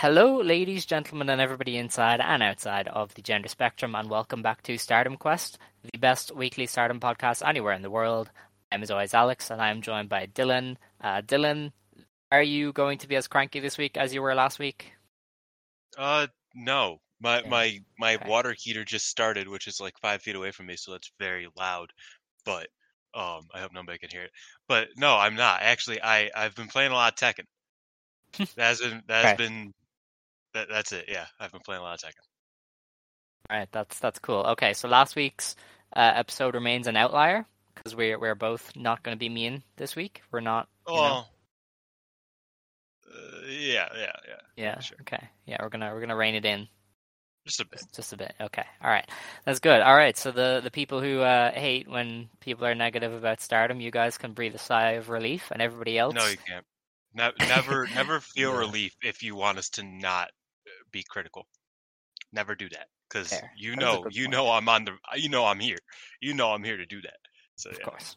Hello, ladies, gentlemen, and everybody inside and outside of the gender spectrum, and welcome back to Stardom Quest, the best weekly Stardom podcast anywhere in the world. I'm as always Alex, and I'm joined by Dylan. Uh, Dylan, are you going to be as cranky this week as you were last week? Uh, no. My Okay. my my Okay. water heater just started, which is like five feet away from me, so that's very loud. But um, I hope nobody can hear it. But no, I'm not. Actually, I I've been playing a lot of Tekken. That has been that has Okay. been that that's it. Yeah, I've been playing a lot of Tekken. All right, that's that's cool. Okay, so last week's uh, episode remains an outlier because we're we're both not going to be mean this week. We're not. Well, uh, yeah, yeah, yeah. yeah. sure. Okay. Yeah, we're gonna we're gonna rein it in. Just a bit. Just, a bit. Okay. All right. That's good. All right. So the the people who uh, hate when people are negative about Stardom, you guys can breathe a sigh of relief, and everybody else. No, you can't. Ne- never, never feel Yeah. relief if you want us to not be critical. Never do that because you That's a know, you point. know, I'm on the, you know, I'm here. You know, I'm here to do that. So Of yeah. course.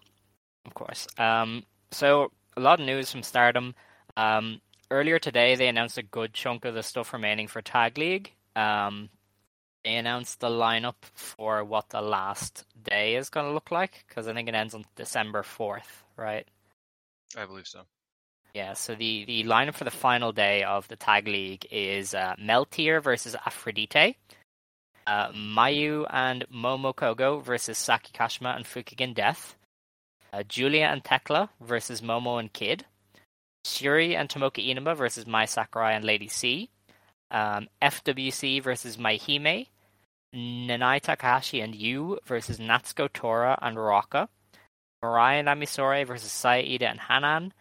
Of course. Um. So a lot of news from Stardom. Um. Earlier today, they announced a good chunk of the stuff remaining for Tag League. Um. They announced the lineup for what the last day is going to look like because I think it ends on December fourth, right? I believe so. Yeah, so the, the lineup for the final day of the tag league is uh, Meltear versus Aphrodite, uh, Mayu and Momo Kohgo versus Saki Kashima and Fukigen Death, uh, Giulia and Tekla versus Momo and Kid, Shuri and Tomoka Inaba versus Mai Sakurai and Lady C, um, FWC versus Maihime, Nanae Takahashi and Yu versus Natsuko Tora and Ruaka, Mirai and Ami Sourei versus Saida and Hanan,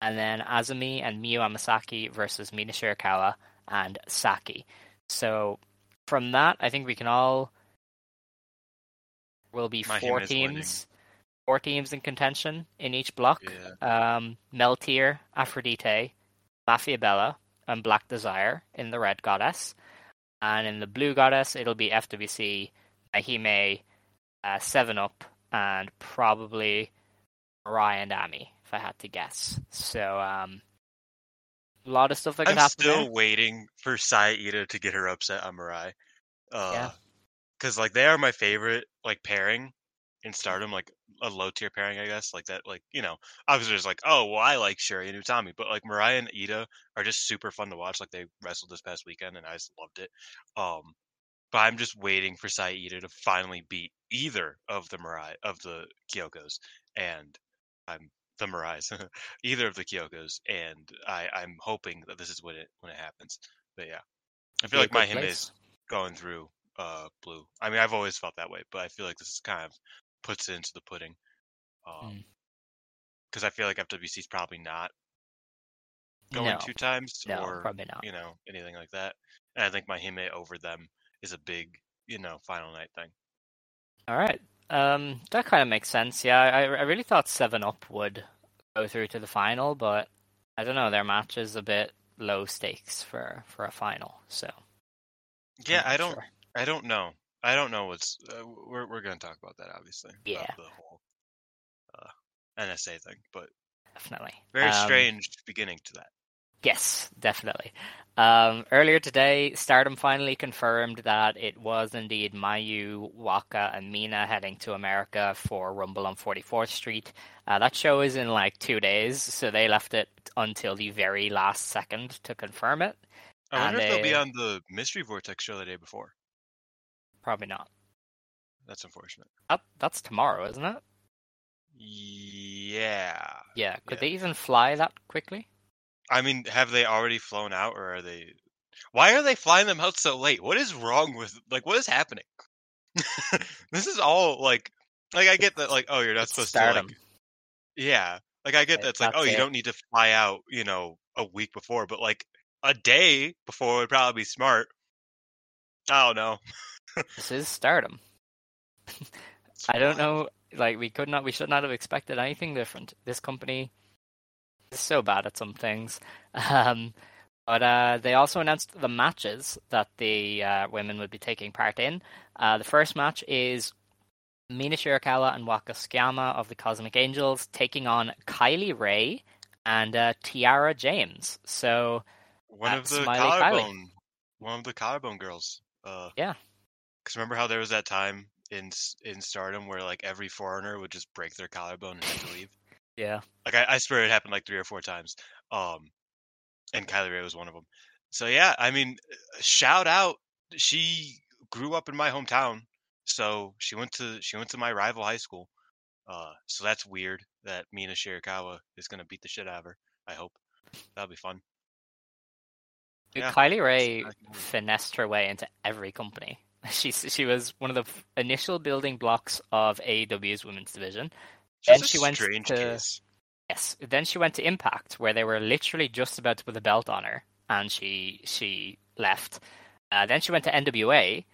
and then Azumi and Miyu Amasaki versus Mina Shirakawa and Saki. So from that, I think we can all will be My four teams, four teams in contention in each block. Yeah. Um, Meltear, Aphrodite, Mafia Bella, and Black Desire in the Red Goddess, and in the Blue Goddess it'll be FWC, MaiHime, uh, Seven Up, and probably Ryan and Ami, if I had to guess. So, um, a lot of stuff that could I'm happen. still there. waiting for Saida to get her upset on Mirai. Uh, Yeah. Because like they are my favorite like pairing in Stardom, like a low tier pairing, I guess. Like that, like you know, obviously there's like, oh well, I like Shuri and Utami, but like Mirai and Iida are just super fun to watch. Like they wrestled this past weekend, and I just loved it. Um, but I'm just waiting for Saida to finally beat either of the Mariah of the Kyokos, and I'm the Mariahs, either of the Kyokos, and I I'm hoping that this is when it when it happens. But yeah, I feel like MaiHime is going through uh blue. I mean, I've always felt that way, but I feel like this is kind of puts it into the pudding. Um, Mm. because I feel like FWC is probably not going No, two times no, or probably not. you know anything like that. And I think MaiHime over them is a big you know final night thing. All right. Um, that kind of makes sense. Yeah, I, I really thought Seven Up would go through to the final, but I don't know. Their match is a bit low stakes for for a final. So Yeah, I don't sure. I don't know. I don't know what's uh, we're we're gonna talk about that obviously. Yeah. the whole uh, NSA thing, but definitely. Very Um, strange beginning to that. Yes, definitely. Um, earlier today, Stardom finally confirmed that it was indeed Mayu, Waka, and Mina heading to America for Rumble on 44th Street. Uh, that show is in like two days, so they left it until the very last second to confirm it. I wonder if they'll be on the Mystery Vortex show the day before. Probably not. That's unfortunate. That, that's tomorrow, isn't it? Yeah. Yeah. Could Yeah. they even fly that quickly? I mean, have they already flown out, or are they? Why are they flying them out so late? What is wrong with like what is happening? this is all like, like I get that like oh you're not It's supposed Stardom. to like yeah like I get Like, that it's like that's oh you don't need to fly out you know a week before, but like a day before would probably be smart. I don't know. This is Stardom. I don't know. Like we could not, we should not have expected anything different. This company so bad at some things. Um, but uh, they also announced the matches that the uh, women would be taking part in. Uh, the first match is Mina Shirakawa and Waka Tsukiyama of the Cosmic Angels taking on Kylie Rae and uh, Tiara James. So One of the Smiley Kylie. collarbone, one of the collarbone girls. Uh, Yeah. Because remember how there was that time in in Stardom where like every foreigner would just break their collarbone and have to leave. Yeah, Like I, I swear it happened like three or four times. Um, and Kylie Rae was one of them. So yeah, I mean, shout out. She grew up in my hometown, so she went to she went to my rival high school. Uh, so that's weird that Mina Shirakawa is gonna beat the shit out of her. I hope that'll be fun. Dude, Yeah, Kylie Ray finessed her way into every company. She she was one of the initial building blocks of AEW's women's division. Then she went strange to- case. Yes. Then she went to Impact, where they were literally just about to put the belt on her, and she she left. Uh, then she went to NWA,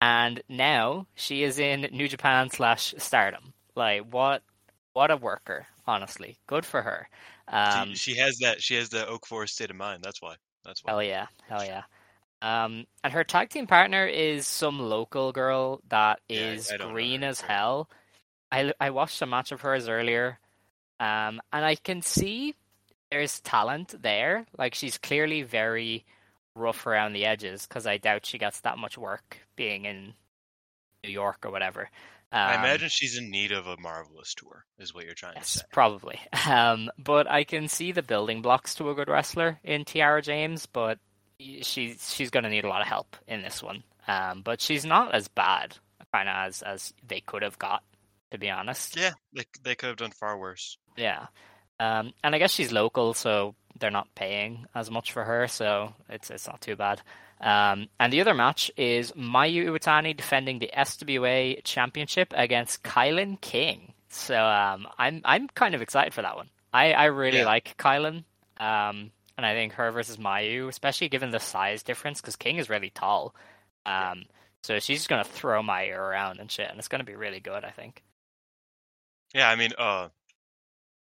and now she is in New Japan slash Stardom. Like what what a worker, honestly. Good for her. She- Um, she has that. She has the Oak Forest state of mind. That's why. That's why. Hell yeah, hell yeah. Um, and her tag team partner is some local girl that is Yeah, I- is I don't know green as hell. I I watched a match of hers earlier, um, and I can see there's talent there. Like she's clearly very rough around the edges because I doubt she gets that much work being in New York or whatever. I Um, imagine she's in need of a marvelous tour. Is what you're trying to say. probably. Um, but I can see the building blocks to a good wrestler in Tiara James, but she's she's going to need a lot of help in this one. Um, but she's not as bad, kind of as as they could have got, to be honest. Yeah, they they could have done far worse. Yeah. Um, and I guess she's local, so they're not paying as much for her, so it's it's not too bad. Um, and the other match is Mayu Iwatani defending the SWA Championship against KiLynn King. So um, I'm I'm kind of excited for that one. I, I really Yeah. like KiLynn, um, and I think her versus Mayu, especially given the size difference, because King is really tall. Um, so she's just gonna throw Mayu around and shit, and it's gonna be really good. I think. Yeah, I mean, uh,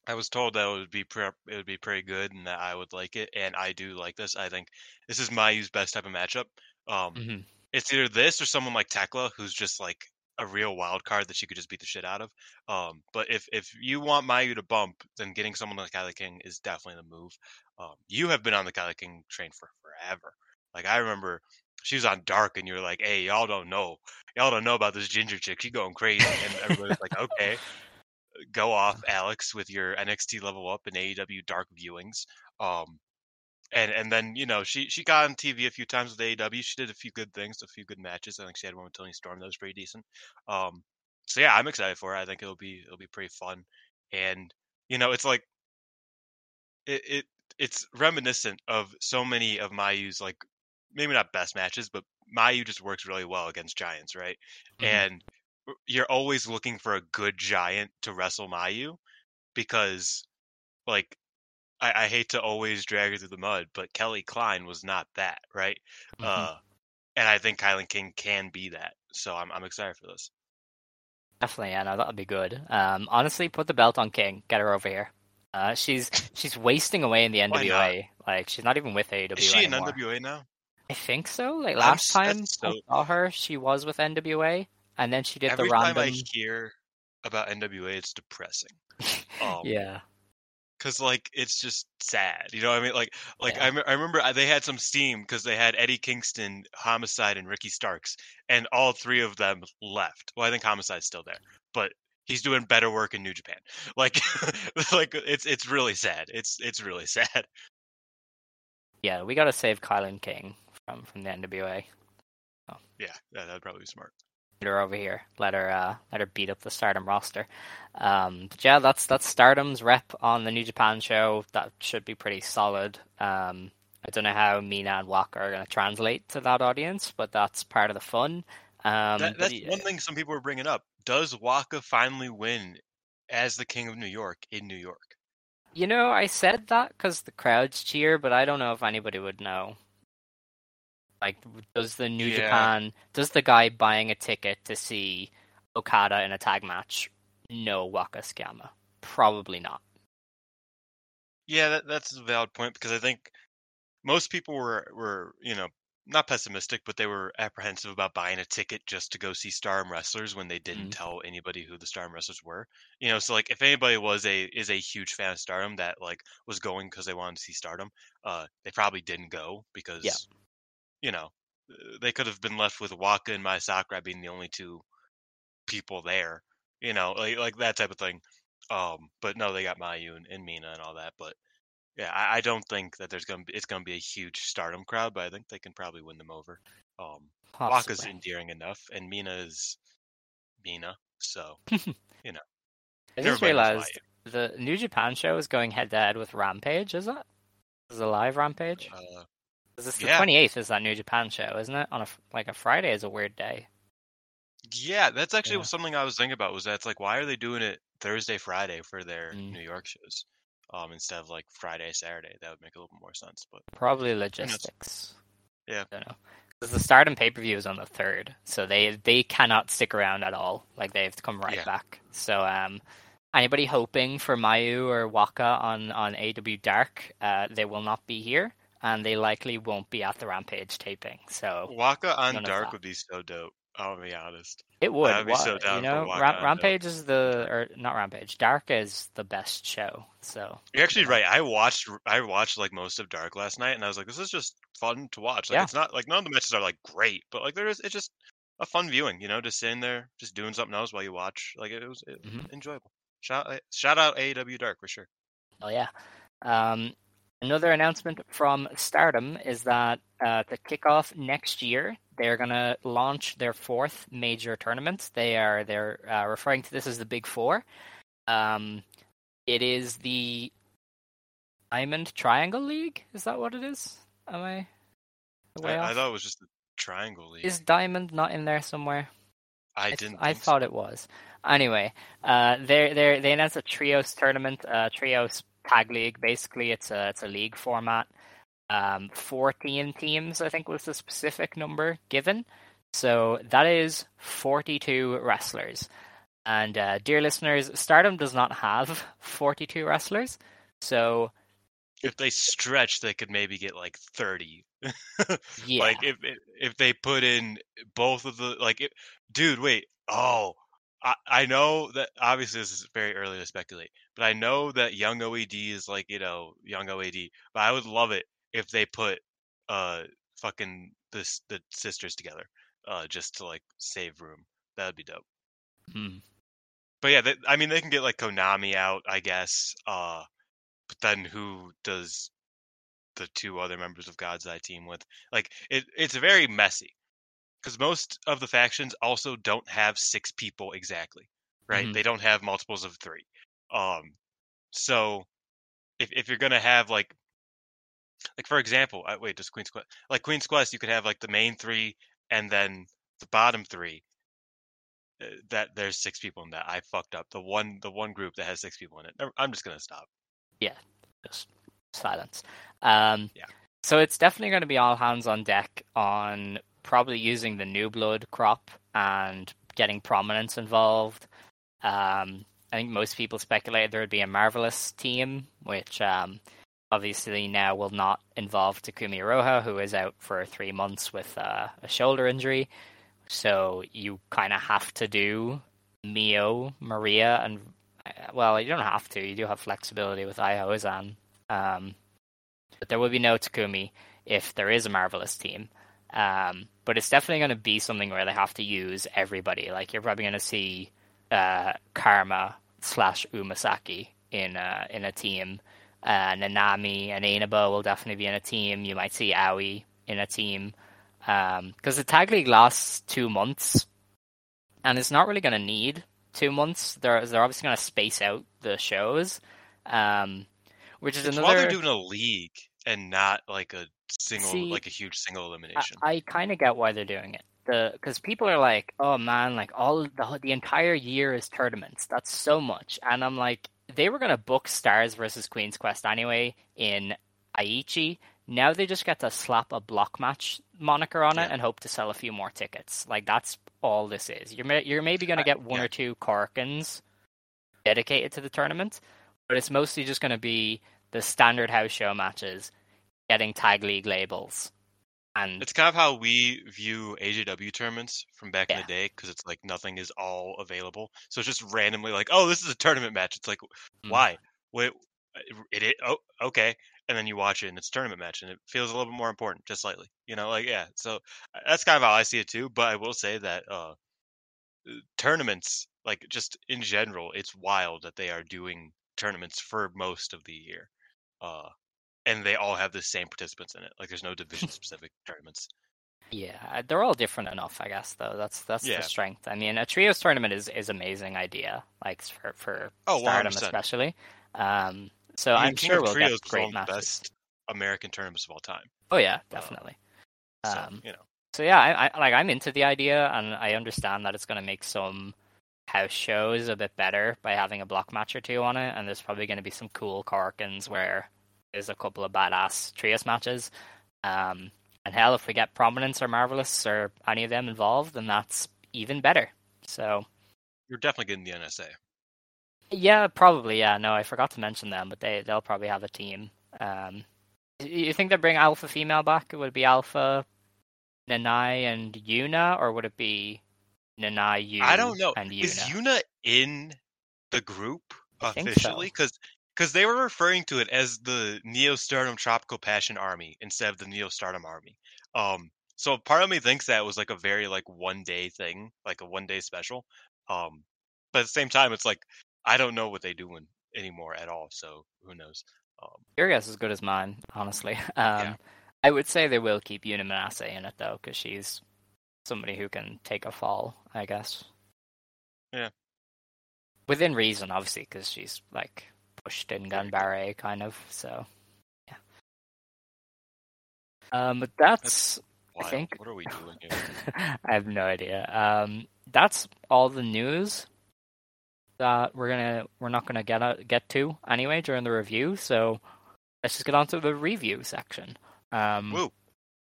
I was told that it would be pre- it would be pretty good and that I would like it, and I do like this. I think this is Mayu's best type of matchup. Um, hmm it's either this or someone like Tekla, who's just like a real wild card that she could just beat the shit out of. Um, but if if you want Mayu to bump, then getting someone like KiLynn King is definitely the move. Um, you have been on the KiLynn King train for forever. Like I remember she was on Dark, and you were like, "Hey, y'all don't know, y'all don't know about this ginger chick. She going crazy." And everybody's like, "Okay, go off, Alex, with your NXT level up and AEW Dark viewings." Um, and and then you know she she got on TV a few times with AEW. She did a few good things, a few good matches. I think she had one with Toni Storm that was pretty decent. Um, so yeah, I'm excited for it. I think it'll be it'll be pretty fun, and you know it's like it, it it's reminiscent of so many of Mayu's like maybe not best matches, but Mayu just works really well against giants, right? Mhm. And you're always looking for a good giant to wrestle Mayu because like I, I hate to always drag her through the mud, but Kelly Klein was not that, right? Mhm. Uh, and I think KiLynn King can be that. So I'm I'm excited for this. Definitely, yeah, no, that'd be good. Um, honestly, put the belt on King. Get her over here. Uh, she's she's wasting away in the NWA. Like she's not even with AEW Is she in. NWA now? I think so. Like I'm last s- time I so- saw her, she was with NWA, and then she did Every the time random. I hear about NWA, it's depressing. Um, yeah, because like it's just sad. You know what I mean? Like like Yeah. I, me- I remember uh, they had some steam because they had Eddie Kingston, Homicide, and Ricky Starks, and all three of them left. Well, I think Homicide's still there, but he's doing better work in New Japan. Like like it's it's really sad. It's it's really sad. Yeah, we got to save KiLynn King from from the NWA. Yeah, yeah, that'd probably be smart. Her over here. Let her uh, let her beat up the Stardom roster. Um, but yeah, that's that's Stardom's rep on the New Japan show. That should be pretty solid. Um, I don't know how Mina and Waka are going to translate to that audience, but that's part of the fun. Um, That, that's one thing some people were bringing up. Does Waka finally win as the King of New York in New York? You know, I said that because the crowds cheer, but I don't know if anybody would know. Like, does the New Yeah. Japan, does the guy buying a ticket to see Okada in a tag match know Waka Tsukiyama? Probably not. Yeah, that, that's a valid point because I think most people were were you know not pessimistic, but they were apprehensive about buying a ticket just to go see Stardom wrestlers when they didn't Mhm. tell anybody who the Stardom wrestlers were. You know, so like if anybody was a is a huge fan of Stardom that like was going because they wanted to see Stardom, uh, they probably didn't go because you know uh, they could have been left with Waka and Mai Sakurai being the only two people there. You know, like like that type of thing. Um, but no, they got Mayu and, and Mina and all that. But yeah, I, I don't think that there's gonna be it's gonna be a huge Stardom crowd, but I think they can probably win them over. Um, Waka's endearing enough, and Mina is Mina, so you know. I just realized the New Japan show is going head to head with Rampage, is it? Is it a live Rampage? uh, it's the yeah. 28th is that New Japan show, isn't it? On a, f- like a Friday is a weird day. yeah, that's actually Yeah. something I was thinking about. Was that it's like why are they doing it Thursday, Friday for their Mm. New York shows, um, instead of like Friday, Saturday? That would make a little more sense. But Probably logistics. Yeah. I don't know. Because the Stardom pay per view is on the third, so they they cannot stick around at all. Like they have to come right Yeah. back. So um, anybody hoping for Mayu or Waka on on AEW Dark, uh, they will not be here, and they likely won't be at the Rampage taping. So Waka on Dark would be so dope. I'll be honest. it would. I'd be so down you know, Ra- Rampage is the or not Rampage. Dark is the best show. So You're actually right. I watched I watched like most of Dark last night, and I was like, this is just fun to watch. Like Yeah. it's not like none of the matches are like great, but like there is it's just a fun viewing. You know, just sitting there, just doing something else while you watch. Like it was it, Mhm. enjoyable. Shout eh, shout out AEW Dark for sure. Oh yeah. Um, another announcement from Stardom is that uh, to kick off next year, they're gonna launch their fourth major tournament. They are they're uh, referring to this as the Big Four. Um, it is the Diamond Triangle League. Is that what it is? Am I? I, I thought it was just the Triangle League. Is Diamond not in there somewhere? I didn't. I think thought so. it was. Anyway, uh, they they they announced a trios tournament, uh, trios tag league. Basically, it's a it's a league format. Um, fourteen teams, I think, was the specific number given. So that is forty-two wrestlers. And uh, dear listeners, Stardom does not have forty-two wrestlers. So If they stretch, they could maybe get like thirty. yeah, Like if if- if they put in both of the like, it, dude, wait. Oh, I I know that obviously this is very early to speculate, but I know that Young OED is like you know Young OED, but I would love it if they put uh fucking this the sisters together, uh just to like save room. That would be dope. Hmm. But yeah, they, I mean they can get like Konami out, I guess. Uh, but then who does the two other members of God's Eye team with? Like it, it's very messy because most of the factions also don't have six people exactly, right? Mhm. They don't have multiples of three. Um, so if if you're gonna have like like for example, uh, wait, does Queen's Quest like Queen's Quest? You could have like the main three and then the bottom three. Uh, that there's six people in that. I fucked up the one the one group that has six people in it. I'm just gonna stop. Yeah, just silence. Um, Yeah. So it's definitely going to be all hands on deck on probably using the new blood crop and getting prominence involved. Um, I think most people speculated there would be a marvelous team, which um, obviously now will not involve Takumi Iroha, who is out for three months with uh, a shoulder injury. So you kind of have to do Mio, Maria, and Uh, Well, you don't have to. You do have flexibility with Iozan. Um, but there will be no Takumi if there is a Marvelous team. Um, but it's definitely going to be something where they have to use everybody. Like you're probably going to see uh, Karma slash Umasaki in a, in a team. Uh, Nanami and Ainabo will definitely be in a team. You might see Aoi in a team. Because the tag league lasts two months, and it's not really going to need two months. They're they're obviously going to space out the shows, um, which is It's another. while they're doing a league and not like a single, See, like a huge single elimination. I, I kind of get why they're doing it. The because people are like, oh man, like all the the entire year is tournaments. That's so much, and I'm like, they were gonna book Stars versus Queen's Quest anyway in Aichi. Now they just get to slap a block match moniker on it and hope to sell a few more tickets. Like that's all this is. You're may- you're maybe gonna get one yeah. or two Korakuens dedicated to the tournament, but it's mostly just gonna be the standard house show matches, getting tag league labels, and It's kind of how we view AJW tournaments from back in the day because it's like nothing is all available. So it's just randomly like, oh, this is a tournament match. It's like, Mm. why? Wait, it, it oh okay, and then you watch it and it's a tournament match and it feels a little bit more important, just slightly. You know, like yeah. So uh, that's kind of how I see it too. But I will say that uh, tournaments, like just in general, it's wild that they are doing tournaments for most of the year. Uh, and they all have the same participants in it. Like there's no division specific tournaments. Yeah, they're all different enough, I guess. Though that's that's Yeah. the strength. I mean, a trios tournament is is amazing idea, like for for Oh, Stardom 100%. especially. Um, so I mean, King sure we'll Trios get great the matches. best American tournaments of all time. Oh yeah, uh, definitely. So Um, you know, So yeah, I, I like I'm into the idea, and I understand that it's going to make some house shows a bit better by having a block match or two on it, and there's probably going to be some cool Korakuens where there's a couple of badass trios matches. Um, and hell, if we get Prominence or Marvelous or any of them involved, then that's even better. So you're definitely getting the NSA. yeah, probably yeah. No, I forgot to mention them, but they they'll probably have a team. Um, you think they bring Alpha female back? Would it would be Alpha, Nanae, and Yuna, or would it be Nanae, Yu, I don't know. and Is Yuna? Yuna in the group I think so. officially? Because because they were referring to it as the Neo Stardom Tropical Passion Army instead of the Neo Stardom Army. Um, so part of me thinks that was like a very like one day thing, like a one day special. Um, but at the same time, it's like I don't know what they doing anymore at all. So who knows? Um, Your guess is as good as mine, honestly. Um, Yeah. I would say they will keep Yuna Manase in it though, because she's somebody who can take a fall, I guess. Yeah. Within reason, obviously, because she's like pushed in gun Ganbare, kind of. So, yeah. Um, but that's I think- What are we doing here? I have no idea. Um, that's all the news that we're gonna we're not gonna get out, get to anyway during the review. So let's just get on to the review section. Um, Woo.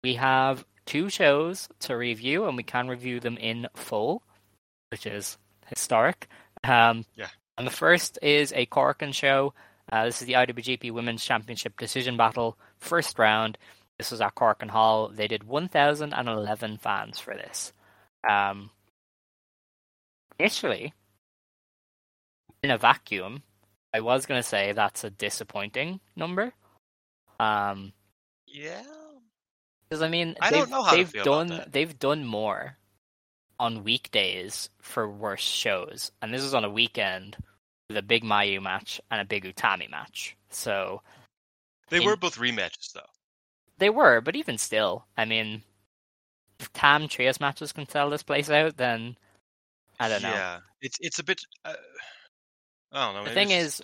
we have two shows to review, and we can review them in full, which is historic. Um, Yeah. And the first is a Korakuen show. Uh, this is the IWGP Women's Championship Decision Battle, first round. This was at Korakuen Hall. They did 1,011 fans for this. Um, initially, in a vacuum, I was going to say that's a disappointing number. Um, Yeah. Because I mean, I they've, don't know how they've done they've done more on weekdays for worse shows, and this is on a weekend with a big Mayu match and a big Utami match. So They In- were both rematches though. they were, but even still, I mean, if Tam Trios matches can sell this place out, then I don't know. Yeah, it's it's a bit. Uh, I don't know. The thing is.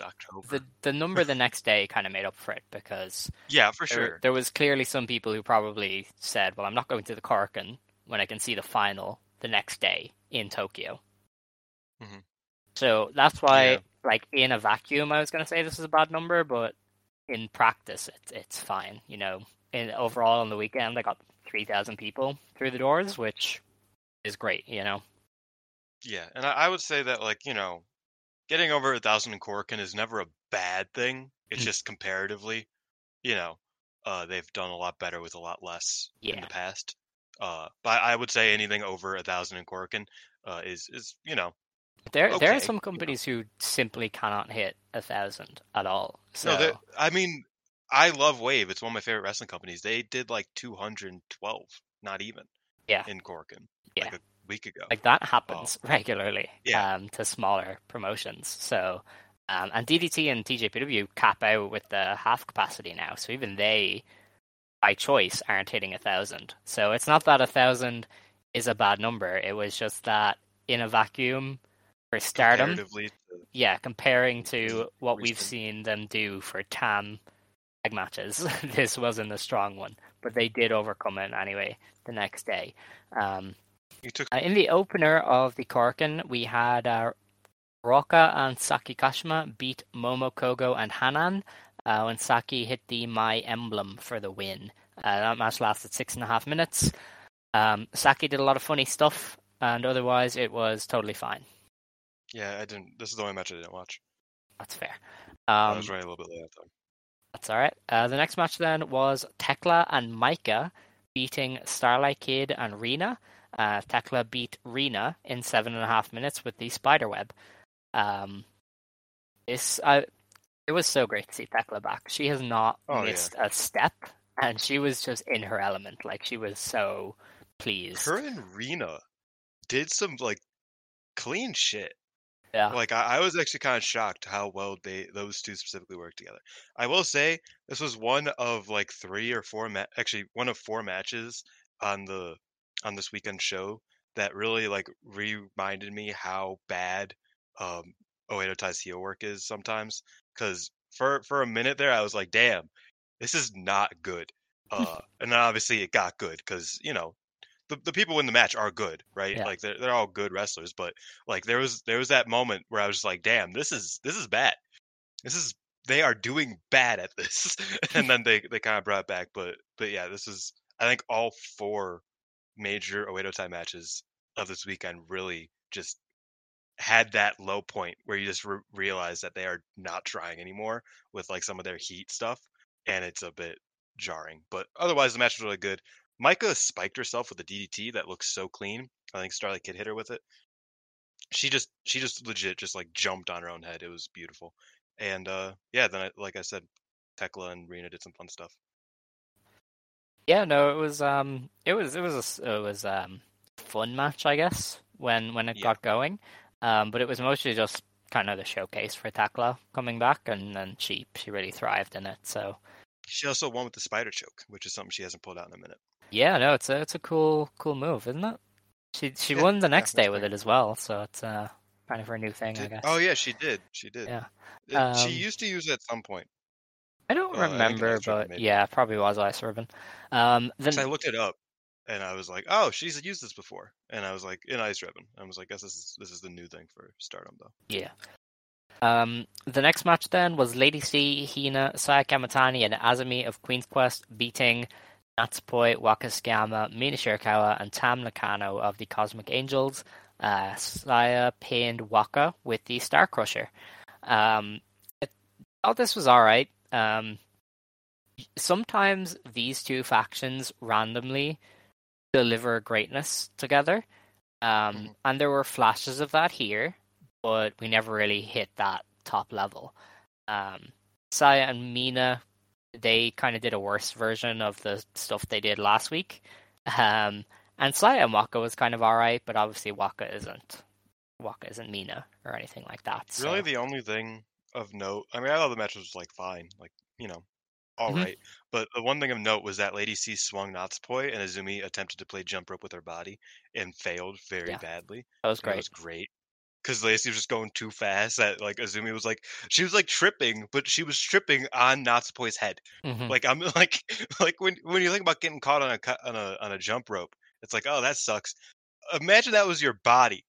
The the number the next day kind of made up for it because yeah, for sure. there was clearly some people who probably said, "Well, I'm not going to the Korakuen when I can see the final the next day in Tokyo." Mhm. So that's why, Yeah. like in a vacuum, I was going to say this is a bad number, but in practice, it's it's fine. You know, in overall on the weekend, I got three thousand people through the doors, which is great. You know, Yeah, and I, I would say that like you know, getting over a thousand in Korakuen is never a bad thing. It's Mm. just comparatively, you know, uh, they've done a lot better with a lot less in the past. Uh, but I would say anything over a thousand in Korakuen uh, is is you know There, there are some you know. companies who simply cannot hit a thousand at all. So No, I mean, I love Wave. It's one of my favorite wrestling companies. They did like 212, not even. Yeah. In Korakuen, Yeah. like a week ago. like that happens regularly Oh. Yeah. um, to smaller promotions. So, um, and DDT and TJPW cap out with the half capacity now, so even they, by choice, aren't hitting a thousand. So it's not that a thousand is a bad number. It was just that in a vacuum for Stardom, to- yeah, comparing to what we've seen them do for TAM tag matches, this wasn't a strong one. But they did overcome it anyway the next day. Um, you took uh, in the opener of the Korakuen, we had uh, Ruaka and Saki Kashima beat Momo Kohgo and Hanan uh, when Saki hit the My Emblem for the win. Uh, that match lasted six and a half minutes. Um, Saki did a lot of funny stuff, and otherwise it was totally fine. Yeah, I didn't. This is the only match I didn't watch. That's fair. I Um, was running a little bit late. Though. That's all right. Uh, the next match then was Tekla and Maika beating Starlight Kid and Rena. Uh, Tekla beat Rena in seven and a half minutes with the spider web. Um, this uh, it was so great to see Tekla back. She has not Oh, yeah. missed a step, and she was just in her element. Like she was so pleased. Her and Rena did some like clean shit. yeah, Like I, I was actually kind of shocked how well they those two specifically worked together. I will say this was one of like three or four ma- actually one of four matches on the on this weekend show that really like reminded me how bad um Oedo Tai's heel work is sometimes. Because for for a minute there, I was like, damn, this is not good. Uh, and then obviously it got good because you know the, the people in the match are good, right? Yeah. Like they're they're all good wrestlers, but like there was there was that moment where I was just like, damn, this is this is bad. This is they are doing bad at this. and then they they kind of brought it back, but but yeah, this is I think all four major Oedo Tai matches of this weekend really just had that low point where you just re- realize that they are not trying anymore with like some of their heat stuff and it's a bit jarring. But otherwise the match was really good. Maika spiked herself with a DDT that looks so clean. I think Starlight Kid hit her with it. She just she just legit just like jumped on her own head. It was beautiful. And uh yeah, then I, like I said, Tekla and Rena did some fun stuff. Yeah. No, it was um, it was it was a it was um, fun match, I guess, when when it Yeah. got going. Um, but it was mostly just kind of the showcase for Tekla coming back, and then she she really thrived in it. So She also won with the spider choke, which is something she hasn't pulled out in a minute. yeah, no, it's a it's a cool cool move, isn't it? She she Yeah, won the next day with it as well, so it's uh kind of her new thing, I guess. oh yeah, she did. She did. Yeah. Uh, she Um, used to use it at some point. I don't uh, remember, but maybe. yeah, probably was Ice Ribbon. Um, then I looked it up and I was like, oh, she's used this before. And I was like, in Ice Ribbon. I was like, guess this is this is the new thing for Stardom though. Yeah. Um, the next match then was Lady C, Hina, Saya Kamatani, and Azumi of Queen's Quest beating Natsupoi, Waka Tsukiyama, Mina Shirakawa, and Tam Nakano of the Cosmic Angels. Uh, Saya pinned Waka with the Star Crusher. Um, I thought this was alright. Um, sometimes these two factions randomly deliver greatness together. Um, Mhm. and there were flashes of that here, but we never really hit that top level. Um, Saya and Mina, they kind of did a worse version of the stuff they did last week. Um, and Saya and Waka was kind of alright, but obviously Waka isn't. Waka isn't Mina or anything like that. So. Really, the only thing of note. I mean, I thought the match was like fine, like you know, all right. Mhm. But the one thing of note was that Lady C swung Natsupoi and Azumi attempted to play jump rope with her body and failed very Yeah. badly. that was And That great. was great. Because Lady C was just going too fast. That like Azumi was like she was like tripping, but she was tripping on Natsupoi's head. Mhm. Like I'm like like when when you think about getting caught on a on a on a jump rope, it's like oh that sucks. Imagine that was your body,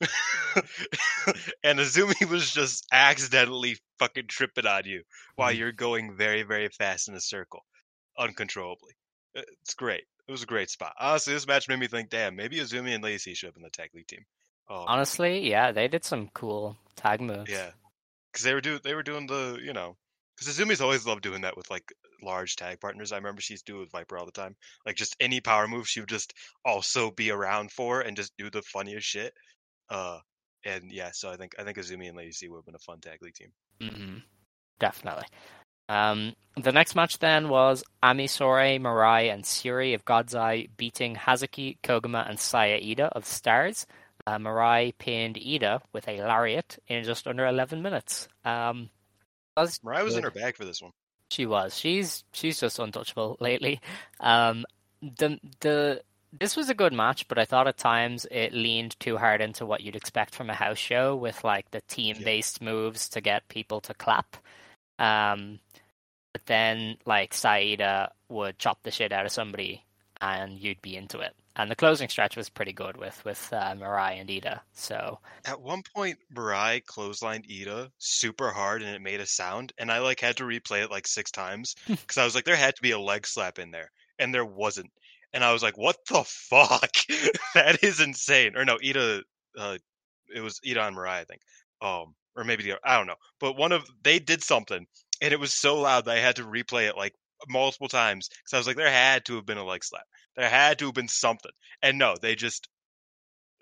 and Azumi was just accidentally fucking tripping on you while Mhm. you're going very very fast in a circle, uncontrollably. Uh, It's great. It was a great spot. Honestly, this match made me think, damn, maybe Azumi and Lady C should have been the tag league team. Oh, Honestly, yeah, they did some cool tag moves. yeah, because they were doing they were doing the you know because Azumi's always loved doing that with like large tag partners. I remember she used do with Viper all the time. Like just any power move, she would just also be around for and just do the funniest shit. Uh, and yeah, so I think I think Azumi and Lady C would have been a fun tag league team. hmm Definitely. Um, the next match then was Ami Sourei, Mirai, and Suri of God's Eye beating Hazuki, Koguma, and Saya Iida of Stars. Uh, Mirai pinned Iida with a lariat in just under 11 minutes. Um, was Mirai was in her bag for this one. She was. She's she's just untouchable lately. Um, the the this was a good match, but I thought at times it leaned too hard into what you'd expect from a house show with like the team based moves to get people to clap. Um, but then like Saida would chop the shit out of somebody, and you'd be into it. And the closing stretch was pretty good with with uh, Mirai and Iida. So At one point, Mirai clotheslined Iida super hard, and it made a sound, and I like had to replay it like six times because I was like, there had to be a leg slap in there, and there wasn't. And I was like, what the fuck? that is insane. Or no, Iida, uh, it was Iida and Mirai, I think. Um, or maybe the I don't know. But one of they did something, and it was so loud that I had to replay it like multiple times because I was like, there had to have been a leg slap. There had to have been something. And no, they just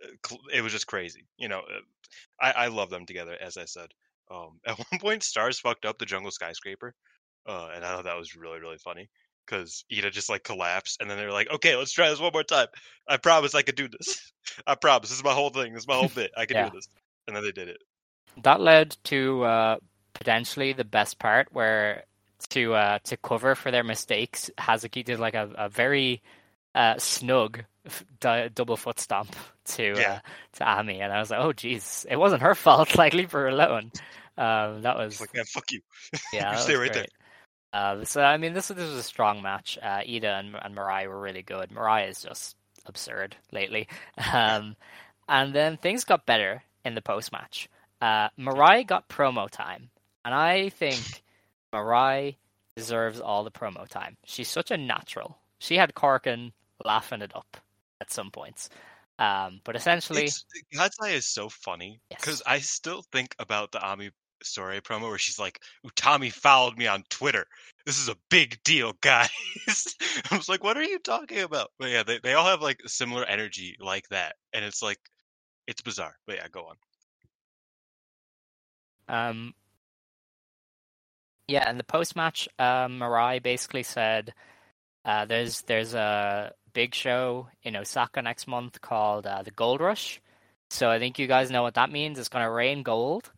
uh, it was just crazy. You know, uh, I, I love them together, as I said. Um, at one point, Stars fucked up the jungle skyscraper, uh, and I thought that was really really funny because Iida just like collapsed, and then they were like, "Okay, let's try this one more time. I promise I could do this. I promise. This is my whole thing. This is my whole bit. I can Yeah. do this." And then they did it. that led to uh, potentially the best part where to uh, to cover for their mistakes, Hazuki did like a, a very uh, snug d- double foot stomp to uh, Yeah. to Ami, and I was like, oh jeez, it wasn't her fault. Like leave her alone. Um, that was like, yeah, fuck you. yeah, that stay right there. Uh, so I mean, this this was a strong match. Uh, Iida and, and Mirai were really good. Mirai is just absurd lately. Um, and then things got better in the post match. Uh, Mirai got promo time, and I think Mirai deserves all the promo time. She's such a natural. She had Korakuen laughing it up at some points. Um, but essentially, It's, is so funny Yes. because I still think about the Ami Sore promo where she's like, Utami followed me on Twitter. This is a big deal, guys. I was like, what are you talking about? But yeah, they, they all have like similar energy like that. And it's like, it's bizarre. But yeah, go on. Um, yeah, and the post match, um, Mirai basically said, uh, "There's there's a big show in Osaka next month called uh, the Gold Rush." So I think you guys know what that means. It's going to rain gold,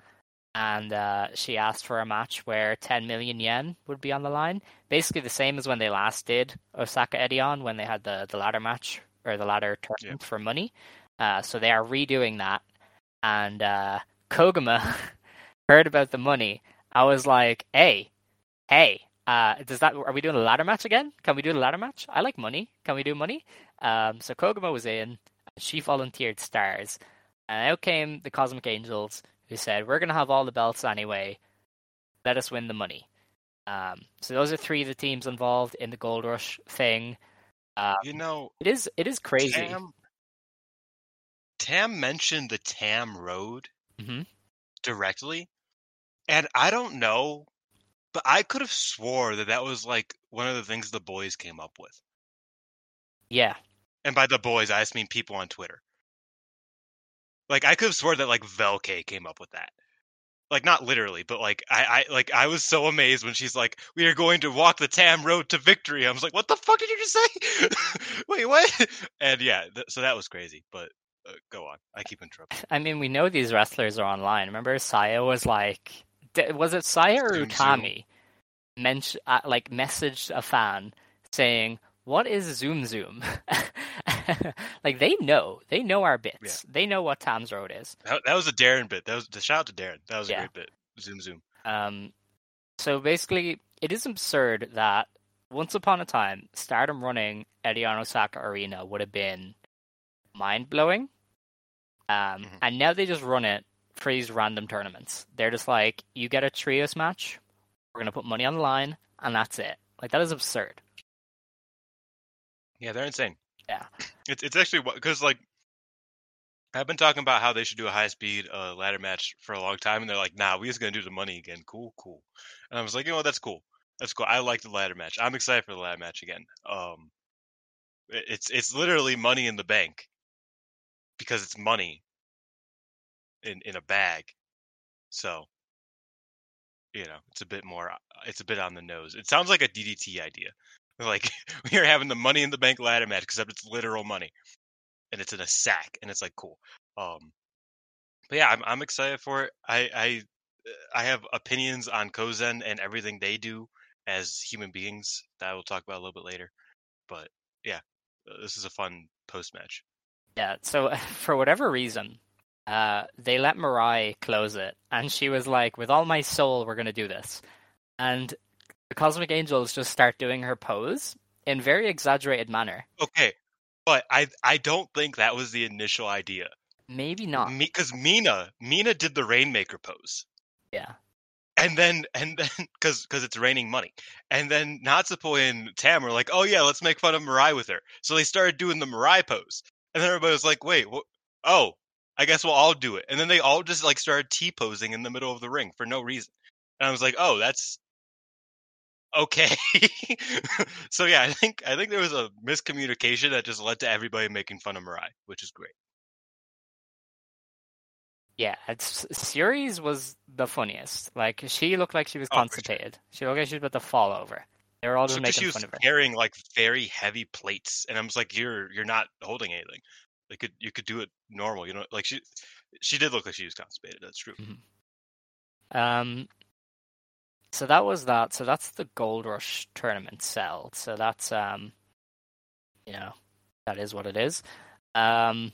and uh, she asked for a match where 10 million yen would be on the line. Basically, the same as when they last did Osaka Edion when they had the the ladder match or the ladder tournament for money. Uh, so they are redoing that, and uh, Koguma heard about the money. I was like, "Hey, hey, uh, does that? Are we doing a ladder match again? Can we do the ladder match? I like money. Can we do money?" Um, so Koguma was in. She volunteered stars, and out came the Cosmic Angels, who said, "We're gonna have all the belts anyway. Let us win the money." Um, so those are three of the teams involved in the Gold Rush thing. Uh, You know, it is it is crazy. Tam, Tam mentioned the Tam Road Mhm. directly. And I don't know, but I could have swore that that was like one of the things the boys came up with. Yeah, And by the boys, I just mean people on Twitter. Like I could have sworn that like Velke came up with that. Like not literally, but like I, I like I was so amazed when she's like, "We are going to walk the Tam road to victory." I was like, "What the fuck did you just say?" Wait, what? And yeah, th- so that was crazy. But uh, go on. I keep interrupting. I mean, we know these wrestlers are online. Remember, Saya was like, d- was it Saya or Utami? Mention, uh, like, messaged a fan saying, "What is Zoom Zoom?" like they know, they know our bits. They know what Tom's Road is. That, that was a Darren bit. That was the shout out to Darren. That was a Yeah. great bit. Zoom zoom. Um, so basically, it is absurd that once upon a time, Stardom running Edion Osaka Arena would have been mind blowing. Um, Mhm. and now they just run it for these random tournaments. They're just like, you get a trios match, we're gonna put money on the line, and that's it. Like that is absurd. Yeah, they're insane. Yeah. It's it's actually because like I've been talking about how they should do a high speed uh, ladder match for a long time, and they're like, "Nah, we're just gonna do the money again." Cool, cool. And I was like, you know, that's cool. That's cool. I like the ladder match. I'm excited for the ladder match again. Um, it's it's literally money in the bank because it's money. in in a bag. So, you know, it's a bit more. uh, It's a bit on the nose. It sounds like a DDT idea. Like we are having the Money in the Bank ladder match, except it's literal money, and it's in a sack, and it's like cool. Um, but yeah, I'm I'm excited for it. I I I have opinions on Kozen and everything they do as human beings that I will talk about a little bit later. But yeah, uh, this is a fun post match. Yeah, so for whatever reason, uh, they let Mirai close it, and she was like, "With all my soul, we're gonna do this." And the Cosmic Angels just start doing her pose in very exaggerated manner. Okay, but I I don't think that was the initial idea. Maybe not. Because Mina Mina did the Rainmaker pose, Yeah. and then and then because because it's raining money, and then Natsuko and Tam were like, oh yeah, let's make fun of Mirai with her. So they started doing the Mirai pose, and then everybody was like, wait, what? Oh, I guess we'll all do it. And then they all just like started T posing in the middle of the ring for no reason. And I was like, oh, that's okay. so yeah, I think I think there was a miscommunication that just led to everybody making fun of Mirai, which is great. Yeah, it's Series was the funniest. Like she looked like she was Oh, for sure. constipated. She looked like she was about to fall over. They were all just So just she was fun of her. carrying like very heavy plates, and I was like, "You're you're not holding anything. Like could you could do it normal, you know? Like she she did look like she was constipated. That's true. Um, so that was that. So that's the Gold Rush tournament cell. So that's um, you know, that is what it is. Um,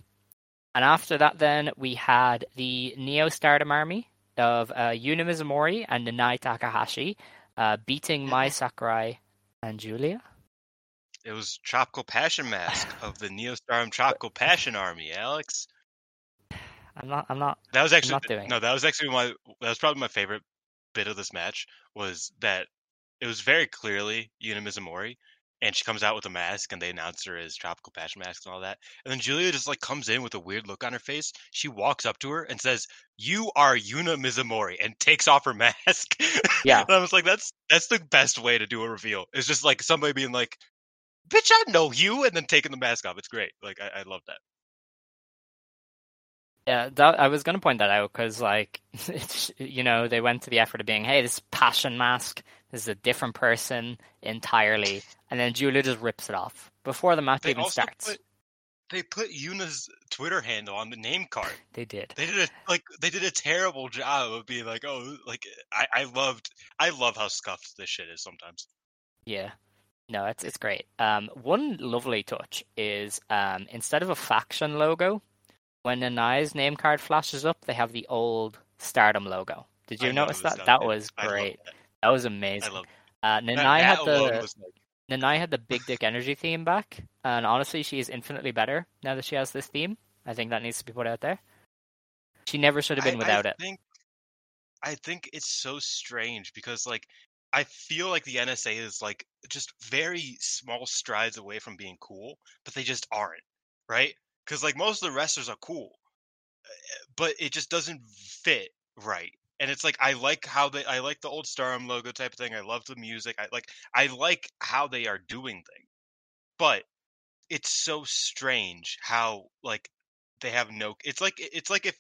and after that, then we had the Neo Stardom Army of uh, Yuna Mizumori and Nanae Takahashi uh, beating Mai Sakurai and Giulia. It was Tropical Passion Mask of the Neo Stardom Tropical Passion Army, Alex. I'm not. I'm not. That was actually not doing no. That was actually my. That was probably my favorite bit of this match. Was that it was very clearly Yuna Mizumori, and she comes out with a mask, and they announce her as Tropical Passion Mask and all that. And then Giulia just like comes in with a weird look on her face. She walks up to her and says, "You are Yuna Mizumori," and takes off her mask. Yeah. and I was like, "That's that's the best way to do a reveal. It's just like somebody being like." Bitch, I know you, and then taking the mask off. It's great. Like I, I love that. Yeah, that, I was going to point that out because, like, it's, you know, they went to the effort of being, hey, this passion mask this is a different person entirely, and then Giulia just rips it off before the match They even starts. put they put Yuna's Twitter handle on the name card. They did. They did a like they did a terrible job of being like, oh, like I, I loved I love how scuffed this shit is sometimes. Yeah. No, it's it's great. Um, one lovely touch is um, instead of a faction logo, when Nanae's name card flashes up, they have the old Stardom logo. Did you I notice that? that, That was great. that. That was I amazing. love Uh, Nanae had the like Nanae had the Big Dick Energy theme back, and honestly, she is infinitely better now that she has this theme. I think that needs to be put out there. She never should have been I- without I it. Think, I think it's so strange because like I feel like the NSA is like just very small strides away from being cool, but they just aren't, right? Because like most of the wrestlers are cool, uh, but it just doesn't fit right. And it's like I like how they I like the old Stardom logo type of thing. I love the music. I like I like how they are doing things. But it's so strange how like they have no it's like it's like if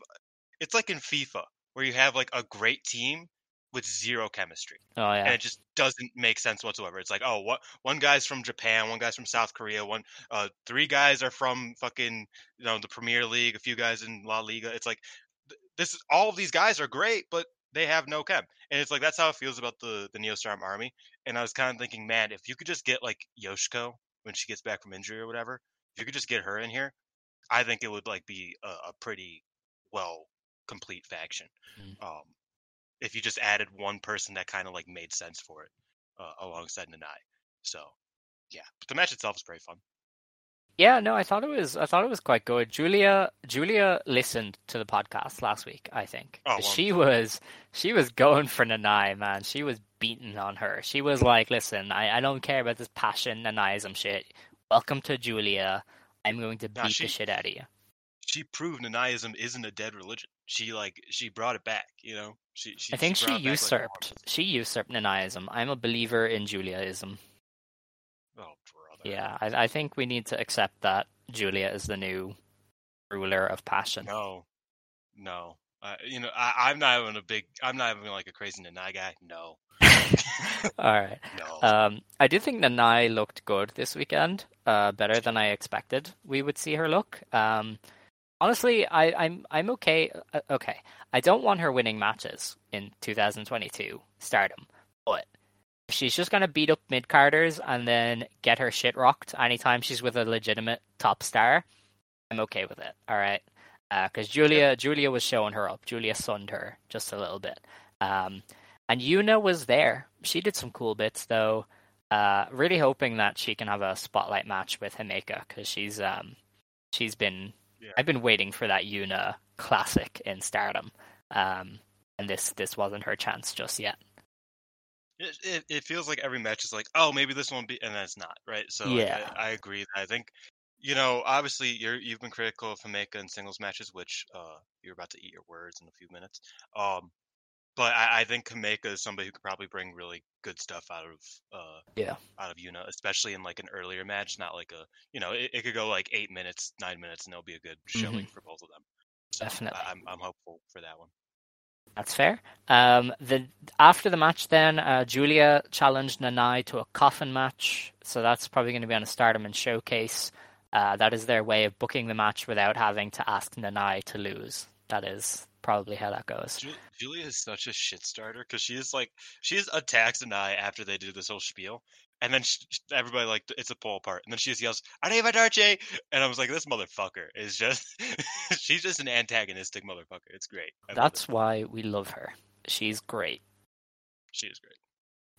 it's like in FIFA where you have like a great team with zero chemistry Oh and it just doesn't make sense whatsoever. It's like, oh, what one guy's from Japan, one guy's from South Korea, one uh three guys are from fucking you know the Premier League, a few guys in La Liga. It's like this is all of these guys are great, but they have no chem. And it's like that's how it feels about the the Neo Stardom army. And I was kind of thinking, man, if you could just get like Yoshiko when she gets back from injury or whatever, if you could just get her in here, I think it would like be a, a pretty well complete faction. Mm. Um, if you just added one person that kind of like made sense for it uh, alongside Nanae. So yeah, but the match itself is very fun. yeah. No, I thought it was. I thought it was quite good. Giulia, Giulia listened to the podcast last week. I think Oh, she was she was going for Nanae, man. She was beating on her. She was like, "Listen, I, I don't care about this passion Nanaeism shit. Welcome to Giulia. I'm going to beat Nah, she- the shit out of you." She proved Nanaeism isn't a dead religion. She like she brought it back. You know, she. she I think she, she back like usurped. She usurped Nanaeism. I'm a believer in Giuliaism. Oh brother. Yeah, I, I think we need to accept that Giulia is the new ruler of passion. No, no. Uh, you know, I, I'm not even a big. I'm not even like a crazy Nanae guy. No, All right. no. Um, I do think Nanae looked good this weekend, uh, better than I expected we would see her look. Um, honestly, I, I'm I'm okay. Uh, okay, I don't want her winning matches in 2022 Stardom, but if she's just gonna beat up mid carders and then get her shit rocked anytime she's with a legitimate top star, I'm okay with it. All right, because Giulia Giulia was showing her up. Giulia sunned her just a little bit. Um, and Yuna was there. She did some cool bits though. Uh, really hoping that she can have a spotlight match with Himeka because she's um she's been Yeah. I've been waiting for that Yuna classic in Stardom. Um, and this this wasn't her chance just yet. It, it it feels like every match is like, oh, maybe this one be, and then it's not, right? So Yeah. I, I agree. I think, you know, obviously you're you've been critical of Himeka in singles matches, which uh you're about to eat your words in a few minutes. Um, but I, I think Himeka is somebody who could probably bring really good stuff out of uh Yeah. out of Yuna, especially in like an earlier match, not like a you know it, it could go like eight minutes, nine minutes, and it'll be a good showing for both of them. So Mm-hmm. Definitely. I, I'm I'm hopeful for that one. That's fair. Um, the after the match, then uh, Giulia challenged Nanae to a coffin match, so that's probably going to be on a Stardom and Showcase. Uh, that is their way of booking the match without having to ask Nanae to lose. That is probably how that goes. Giulia is such a shit starter because she is like she attacks Anai after they do this whole spiel, and then sh sh- everybody like it's a pull apart, and then she just yells "Arrivederci," and I was like, this motherfucker is just she's just an antagonistic motherfucker. It's great. I That's why we love her. She's great. she is great.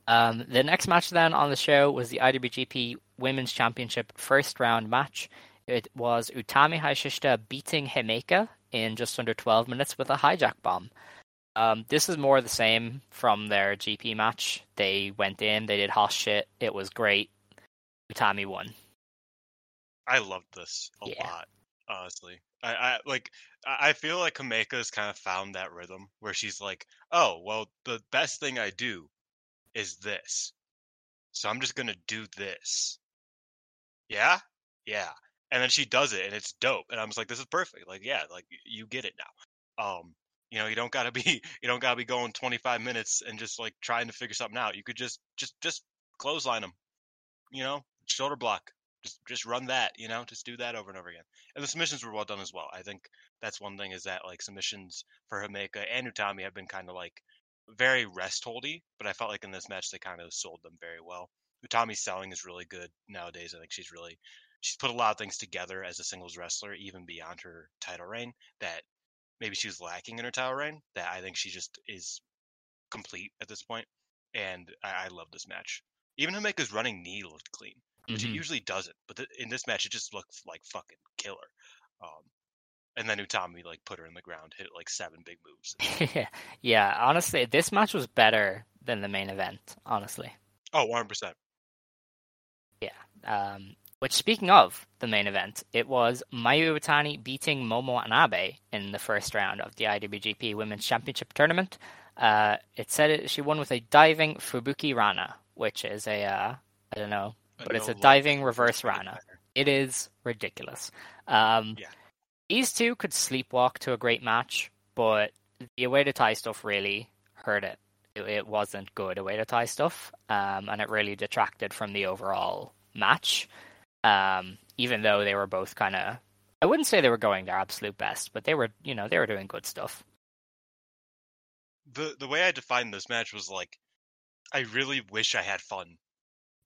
Um, the next match then on the show was the IWGP Women's Championship first round match. It was Utami Hayashishita beating Himeka in just under 12 minutes with a hijack bomb. Um, this is more the same from their GP match. They went in, they did hot shit. It was great. Utami won. I loved this a Yeah. lot, honestly. I, I like I feel like Himeka's kind of found that rhythm where she's like, oh well, the best thing I do is this, so I'm just gonna do this. Yeah, yeah, and then she does it, and it's dope. And I'm just like, this is perfect. Like, yeah, like you get it now. Um, you know, you don't gotta be you don't gotta be going 25 minutes and just like trying to figure something out. You could just just just clothesline them. You know, shoulder block just just run that you know just do that over and over again and the submissions were well done as well i think that's one thing is that like submissions for Himeka and Utami have been kind of like very rest holdy but i felt like in this match they kind of sold them very well Utami's selling is really good nowadays i think she's really she's put a lot of things together as a singles wrestler even beyond her title reign that maybe she was lacking in her title reign that i think she just is complete at this point and i, I love this match even Himeka's running knee looked clean which it Mhm. usually doesn't. But th- in this match, it just looked like fucking killer. Um, and then Utami like put her in the ground, hit like seven big moves. yeah, honestly, this match was better than the main event, honestly. Oh, 100 percent. Yeah, um, which, speaking of the main event, it was Mayu Iwatani beating Momo Watanabe in the first round of the IWGP Women's Championship tournament. Uh, it said it, she won with a diving Fubuki Rana, which is a uh, I don't know, but it's a diving reverse Rana. It is ridiculous. Um, Yeah. These two could sleepwalk to a great match, but the Oedo Tai stuff really hurt it. It, it wasn't good Oedo Tai stuff, um, and it really detracted from the overall match. Um, even though they were both kind of, I wouldn't say they were going their absolute best, but they were, you know, they were doing good stuff. The the way I defined this match was like, I really wish I had fun,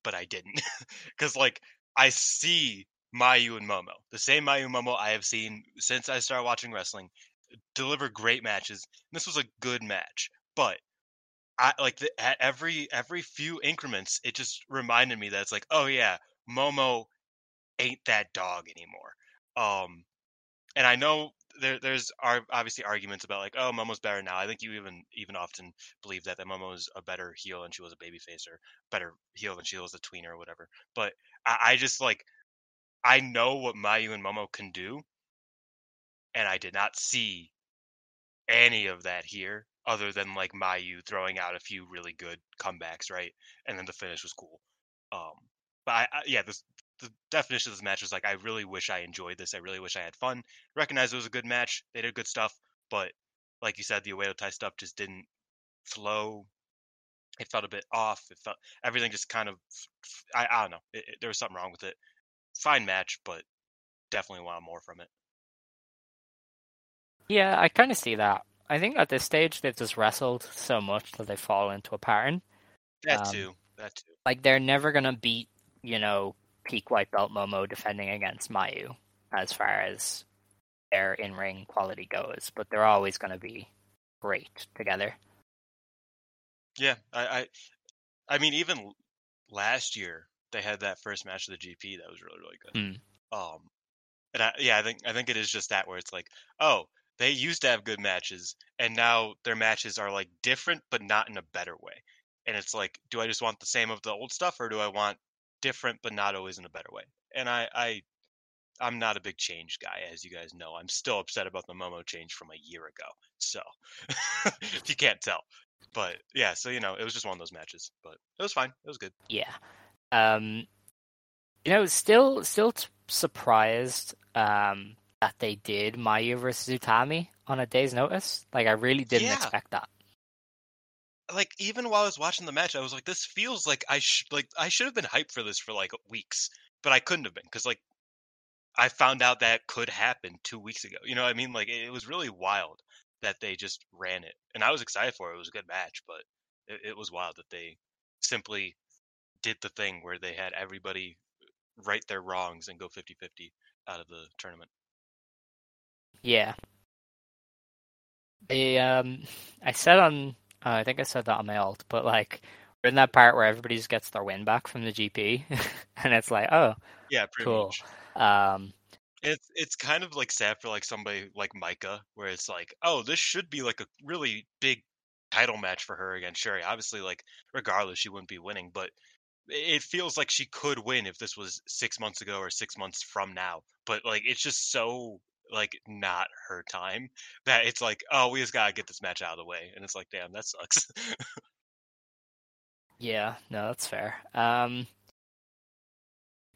but I didn't, because like I see Mayu and Momo, the same Mayu and Momo I have seen since I started watching wrestling, deliver great matches. This was a good match, but I like the, at every every few increments, it just reminded me that it's like, oh yeah, Momo ain't that dog anymore. Um, and I know there there's ar- obviously arguments about like, oh, Momo's better now. I think you even even often believe that that Momo is a better heel than she was a babyface, or better heel than she was a tweener or whatever. But I, I just like I know what Mayu and Momo can do, and I did not see any of that here, other than like Mayu throwing out a few really good comebacks, right? And then the finish was cool. Um, but I, I yeah, this the definition of this match was like I really wish I enjoyed this. I really wish I had fun. Recognize it was a good match. They did good stuff, but like you said, the Oedo Tai stuff just didn't flow. It felt a bit off. It felt everything just kind of. I, I don't know. It, it- there was something wrong with it. Fine match, but definitely want more from it. Yeah, I kind of see that. I think at this stage they've just wrestled so much that they fall into a pattern. That Um, too. That too. Like they're never gonna beat, you know, peak white belt Momo defending against Mayu as far as their in ring quality goes, but they're always gonna be great together. Yeah, I, I, I mean, even last year they had that first match of the GP that was really, really good. Hmm. Um, and I, yeah, I think I think it is just that where it's like, oh, they used to have good matches, and now their matches are like different, but not in a better way. And it's like, do I just want the same of the old stuff, or do I want different, but not always in a better way? And I, I, I'm not a big change guy, as you guys know. I'm still upset about the Momo change from a year ago. So, if you can't tell, but yeah, so you know, it was just one of those matches, but it was fine. It was good. Yeah. Um, you know, still, still t- surprised um, that they did Mayu versus Utami on a day's notice. Like, I really didn't Yeah. expect that. Like even while I was watching the match, I was like, this feels like I should like I should have been hyped for this for like weeks, but I couldn't have been because like I found out that could happen two weeks ago. You know I mean? Like it, it was really wild that they just ran it, and I was excited for it. It was a good match, but it, it was wild that they simply did the thing where they had everybody right their wrongs and go 50-50 out of the tournament. Yeah. They, um, I said on, uh, I think I said that on my alt, but like, we're in that part where everybody just gets their win back from the GP, and it's like, oh, Yeah, pretty Cool. much. um, It's it's kind of like sad for like somebody like Maika, where it's like, oh, this should be like a really big title match for her against Shuri. Obviously, like regardless, she wouldn't be winning, but it feels like she could win if this was six months ago or six months from now. But like, it's just so like not her time that it's like, oh, we just gotta get this match out of the way, and it's like, damn, that sucks. yeah, no, that's fair. Um,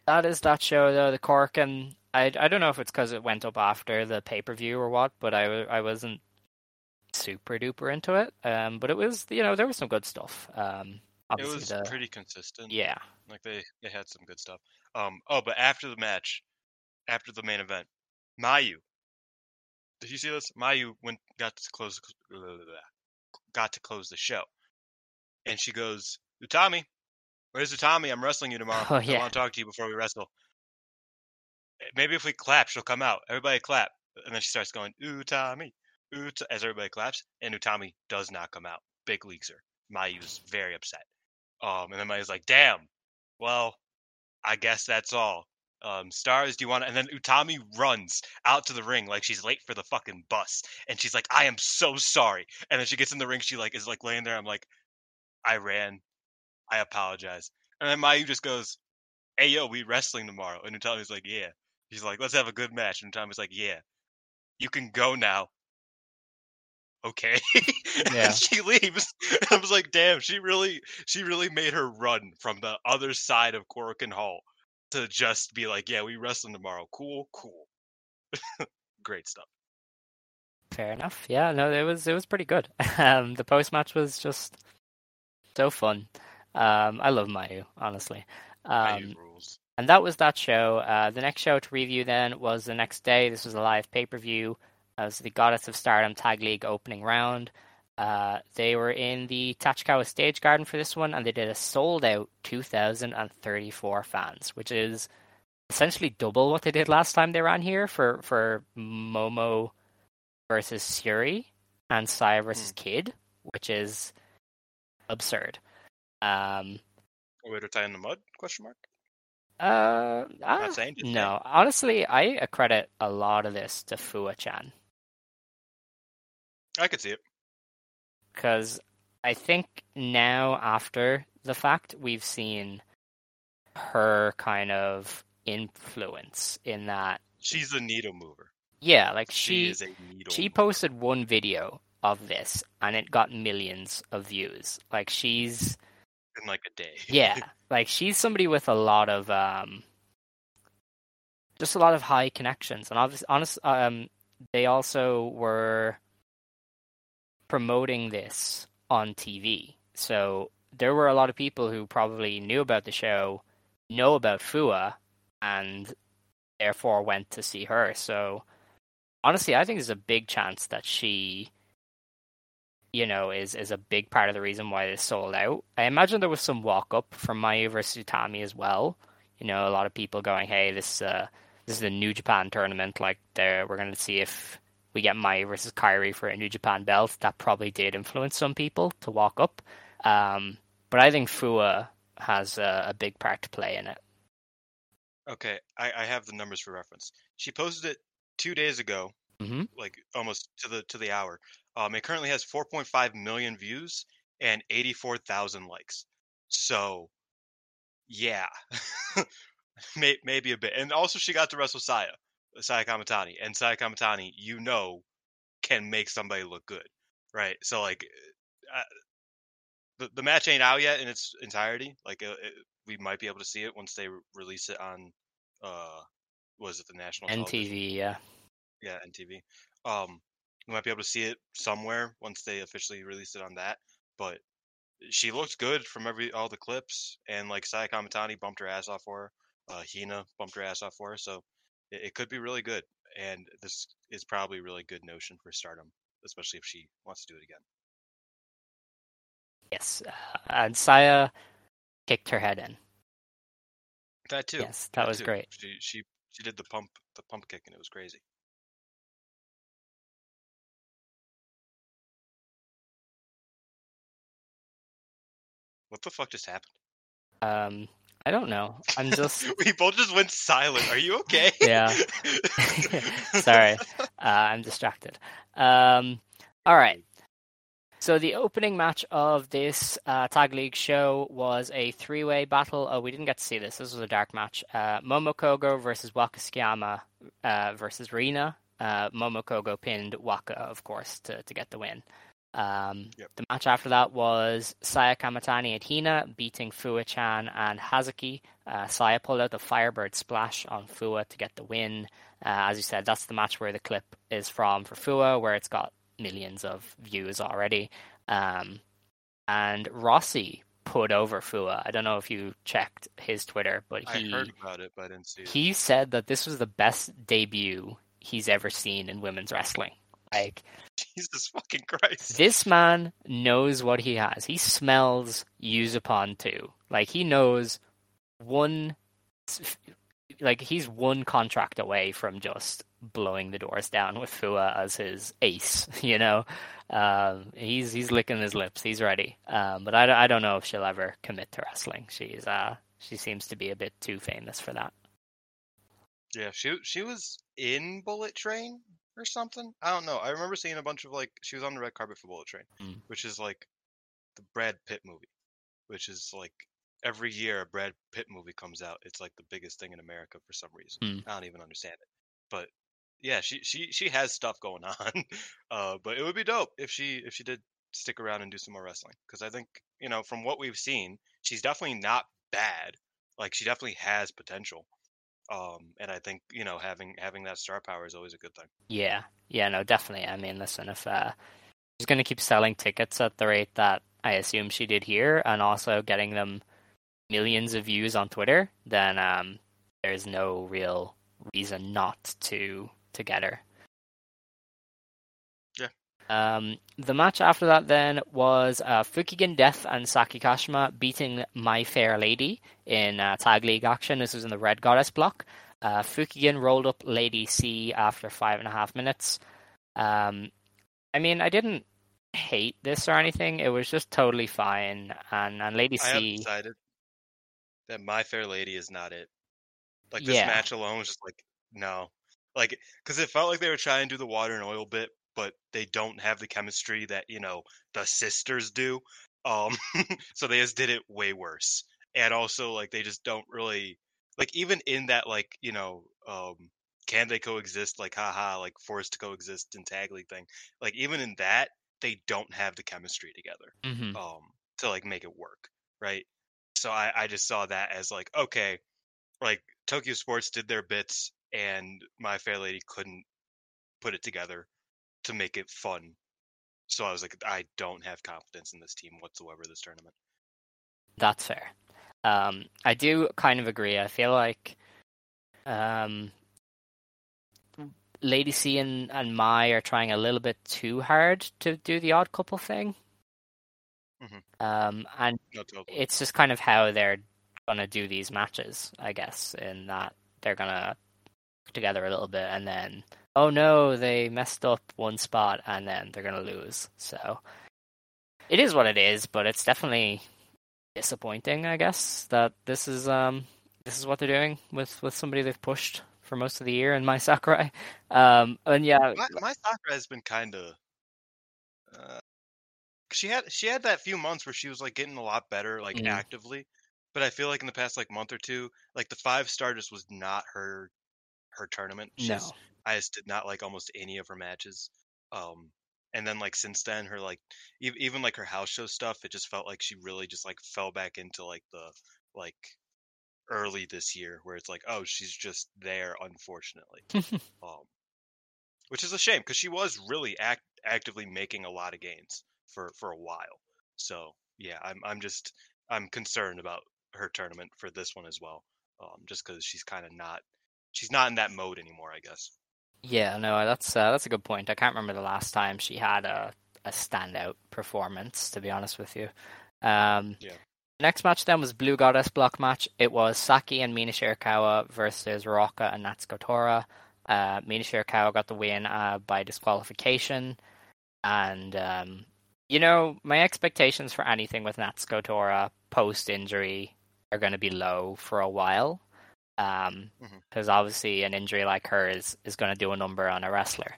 that is that show though, the Cork, and I, I don't know if it's because it went up after the pay per view or what, but i i wasn't super duper into it. Um, but it was, you know, there was some good stuff. Um, it was the, pretty consistent. yeah, Like they they had some good stuff. Um. Oh, but after the match, after the main event, Mayu. Did you see this? Mayu went got to close got to close the show, and she goes, "Utami, where's Utami? I'm wrestling you tomorrow. Oh, I want to talk to you before we wrestle. Eh, Maybe if we clap, she'll come out. Everybody clap." And then she starts going, Utami, Ut as everybody claps, and Utami does not come out. Big leagues her. Mayu's very upset. Um, and then Mayu's like, damn, well, I guess that's all. Um, stars, do you want to? And then Utami runs out to the ring like she's late for the fucking bus, and she's like, "I am so sorry." And then she gets in the ring, she like is like laying there. I'm like, "I ran, I apologize." And then Mayu just goes, "Hey yo, we wrestling tomorrow." And Utami's like, "Yeah." He's like, "Let's have a good match." And Utami's like, "Yeah, you can go now." Okay. Yeah. she leaves. I was like, "Damn, she really, she really made her run from the other side of Korakuen Hall." To just be like, yeah, we wrestling tomorrow. Cool, cool. Great stuff. Fair enough. Yeah, no, it was it was pretty good. Um, the post match was just so fun. Um, I love Mayu, honestly. Mayu Um, rules. and that was that show. Uh, the next show to review then was the next day. This was a live pay per view. as the Goddess of Stardom Tag League opening round. Uh, they were in the Tachikawa Stage Garden for this one, and they did a sold out 2,034 fans, which is essentially double what they did last time they ran here for, for Momo versus Shuri and Saya versus Kid, which is absurd. Um, Way to tie in the mud? Question mark. uh, ah, saying, no. Honestly, I accredit a lot of this to Fuwa-chan I could see it. Because I think now after the fact we've seen her kind of influence in that. She's a needle mover. Yeah, like She, she is a needle. she mover. posted one video of this and it got millions of views. Like she's in like a day. yeah, like she's somebody with a lot of um just a lot of high connections and obviously honest um they also were promoting this on TV. So there were a lot of people who probably knew about the show, know about Fuwa, and therefore went to see her. So honestly, I think there's a big chance that she, you know, is is a big part of the reason why this sold out. I imagine there was some walk up from Mayu versus Utami as well. You know, a lot of people going, "Hey, this uh, this is the New Japan tournament. Like, there, we're going to see if we get Mayu versus Kairi for a New Japan belt." That probably did influence some people to walk up. Um, but I think Fuwa has a, a big part to play in it. Okay, I, I have the numbers for reference. She posted it two days ago, hmm like almost to the to the hour. Um, it currently has 4.5 million views and 84,000 likes. So, yeah, maybe a bit. And also, she got to wrestle Saya, Saya Kamatani, and Saya Kamatani, you know, can make somebody look good, right? So, like, uh, the the match ain't out yet in its entirety. Like, uh, it, we might be able to see it once they re- release it on, uh, was it the national television? NTV, yeah. yeah, NTV. Um, we might be able to see it somewhere once they officially release it on that. But she looked good from every all the clips, and like Saya Kamatani bumped her ass off for her. Uh, Hina bumped her ass off for her, so it, could be really good. And this is probably a really good notion for Stardom, especially if she wants to do it again. Yes. Uh, and Saya kicked her head in. That too. Yes, that was too. great. She she she did the pump the pump kick, and it was crazy. What the fuck just happened? Um, I don't know. I'm just we both just went silent. Are you okay? Yeah. Sorry, uh, I'm distracted. Um, all right. So the opening match of this uh, tag league show was a three-way battle. Oh, we didn't get to see this. This was a dark match. Uh, Momo Kohgo versus Waka Tsukiyama uh, versus Rina. Uh, Momo Kohgo pinned Waka, of course, to, to get the win. Um, Yep. The match after that was Saya Kamatani and Hina beating Fuwa-chan and Hazuki. Uh, Saya pulled out the Firebird Splash on Fuwa to get the win. Uh, as you said, that's the match where the clip is from for Fuwa, where it's got millions of views already. Um, and Rossy put over Fuwa. I don't know if you checked his Twitter, but I he heard about it, but I didn't see it. he said that this was the best debut he's ever seen in women's wrestling. Like Jesus fucking Christ! this man knows what he has. He smells use upon two. Like he knows one like he's one contract away from just blowing the doors down with Fuwa as his ace, you know. Um, he's he's licking his lips. He's ready. Um, but I, I don't know if she'll ever commit to wrestling. She's uh she seems to be a bit too famous for that. Yeah, she she was in Bullet Train or something. I don't know. I remember seeing a bunch of like she was on the red carpet for Bullet Train, Mm. which is like the Brad Pitt movie, which is like every year a Brad Pitt movie comes out. It's like the biggest thing in America for some reason. Mm. I don't even understand it, but yeah, she she she has stuff going on. uh, but it would be dope if she if she did stick around and do some more wrestling because I think you know from what we've seen, she's definitely not bad. Like she definitely has potential. Um, and I think you know having having that star power is always a good thing. Yeah, yeah, no, definitely. I mean, listen, if uh, she's going to keep selling tickets at the rate that I assume she did here, and also getting them millions of views on Twitter, then um, there's no real reason not to to get her. Um, the match after that then was uh, Fukigen Death and Saki Kashima beating My Fair Lady in uh, tag league action. This was in the Red Goddess block. Uh, Fukigen rolled up Lady C after five and a half minutes. Um, I mean, I didn't hate this or anything. It was just totally fine. And and Lady I C, decided that My Fair Lady is not it. Like this Yeah. match alone was just like no, like because it felt like they were trying to do the water and oil bit, but they don't have the chemistry that you know the sisters do. Um, so they just did it way worse, and also like they just don't really like even in that like you know um can they coexist like haha like forced to coexist in tag league thing like even in that they don't have the chemistry together Mhm. um to like make it work right so i i just saw that as like okay like tokyo sports did their bits and my fair lady couldn't put it together to make it fun so I was like, I don't have confidence in this team whatsoever this tournament. That's fair. Um, I do kind of agree. I feel like um, Lady C and, and Mai are trying a little bit too hard to do the odd couple thing. Mhm. Um, and totally. it's just kind of how they're gonna do these matches, I guess, in that they're gonna work together a little bit and then oh no, they messed up one spot and then they're gonna lose. So it is what it is, but it's definitely disappointing, I guess, that this is um this is what they're doing with with somebody they've pushed for most of the year in Mai Sakurai. Um and yeah, my, my Sakura has been kind of. Uh, she had she had that few months where she was like getting a lot better, like Mhm. actively. But I feel like in the past like month or two, like the five star just was not her her tournament. She's, no. I just did not like almost any of her matches. Um, and then like since then, her like e- even like her house show stuff, it just felt like she really just like fell back into like the like early this year where it's like, oh, she's just there, unfortunately. um, which is a shame because she was really act- actively making a lot of gains for for a while. So yeah, I'm I'm just I'm concerned about her tournament for this one as well. Um, just because she's kind of not she's not in that mode anymore, I guess. Yeah, no, that's uh, that's a good point. I can't remember the last time she had a a standout performance. To be honest with you, um, Yeah. Next match then was Blue Goddess block match. It was Saki and Mina Shirakawa versus Ruaka and Natsuko Tora. Uh, Mina Shirakawa got the win uh, by disqualification, and um, you know my expectations for anything with Natsuko Tora post injury are going to be low for a while. Um, Mhm. because obviously an injury like her is, is going to do a number on a wrestler.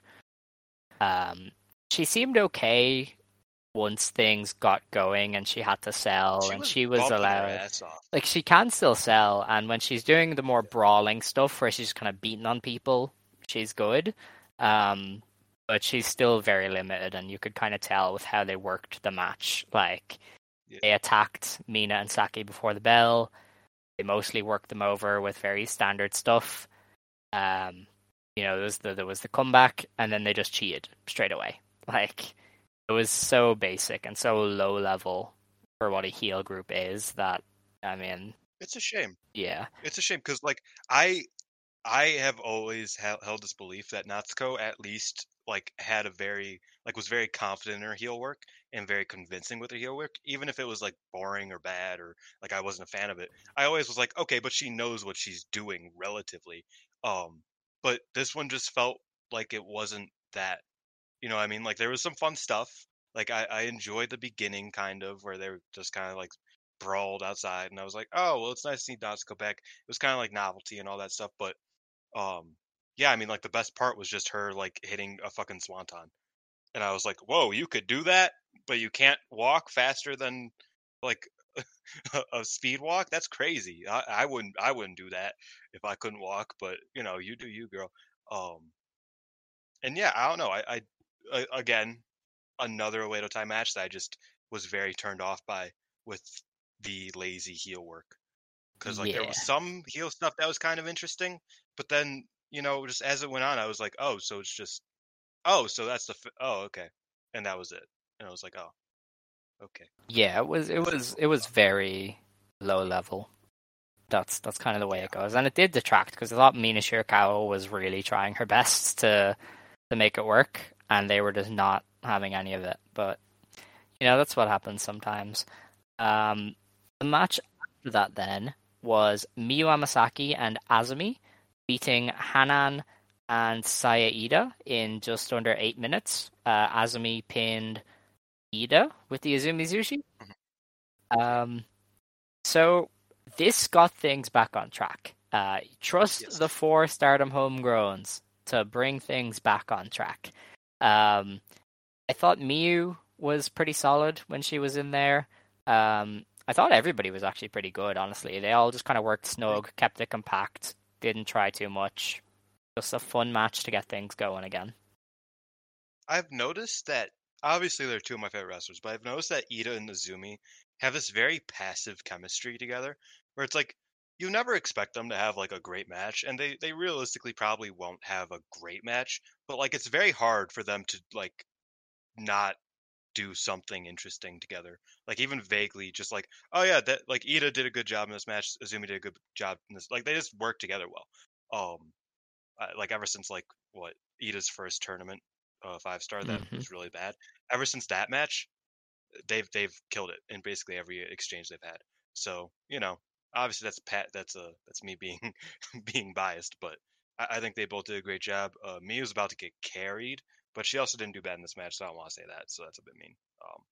Um, she seemed okay once things got going and she had to sell and she was allowed like she can still sell and when she's doing the more brawling stuff where she's kind of beating on people she's good um but she's still very limited and you could kind of tell with how they worked the match like Yeah. they attacked mina and saki before the bell they mostly worked them over with very standard stuff. Um you know there was the there was the comeback and then they just cheated straight away. Like it was so basic and so low level for what a heel group is that I mean, It's a shame. yeah, It's a shame because like I I have always held, held this belief that Natsuko at least like had a very like was very confident in her heel work and very convincing with her heel work, even if it was like boring or bad or like I wasn't a fan of it. I always was like, okay, but she knows what she's doing relatively. Um, but this one just felt like it wasn't that. You know, I mean, like there was some fun stuff. Like I, I enjoyed the beginning kind of where they were just kind of like brawled outside, and I was like, oh well, it's nice to see Dots go back it was kind of like novelty and all that stuff but um yeah i mean like the best part was just her like hitting a fucking swanton. And i was like whoa you could do that but you can't walk faster than like a, speed walk? That's crazy. I, I wouldn't i wouldn't do that if i couldn't walk but you know you do you girl. Um and yeah i don't know I, again another Oedo Tai match that i just was very turned off by with the lazy heel work. Because like there was some heel stuff that was kind of interesting, but then you know just as it went on, I was like, oh, so it's just oh, so that's the f- oh okay, and that was it, and I was like, oh, okay, yeah. It was it was it was very low level. That's that's kind of the way it goes, and it did detract because I thought Mina Shirakawa was really trying her best to to make it work, and they were just not having any of it. But you know that's what happens sometimes. Um, the match after that then was Miyu Amasaki and Azumi beating Hanan and Saya Iida in just under eight minutes. Uh, Azumi pinned Iida with the Azumi Zushi. Um, so this got things back on track. Uh, trust Yes. the four Stardom homegrowns to bring things back on track. Um, I thought Miyu was pretty solid when she was in there. Um, I thought everybody was actually pretty good, honestly. They all just kind of worked snug, kept it compact, didn't try too much. Just a fun match to get things going again. I've noticed that obviously they're two of my favorite wrestlers, but I've noticed that Iida and Azumi have this very passive chemistry together, where it's like you never expect them to have like a great match, and they they realistically probably won't have a great match, but like it's very hard for them to like not do something interesting together. Like even vaguely, just like, oh yeah, that like Iida did a good job in this match. Azumi did a good job in this. Like they just work together well. Um, uh, like ever since like what Iida's first tournament, uh, five star that Mhm. was really bad. Ever since that match, they've they've killed it in basically every exchange they've had. So you know, obviously that's Pat. That's a that's me being being biased, but I, I think they both did a great job. Uh, was about to get carried, but she also didn't do bad in this match, so I don't want to say that. So that's a bit mean. Um,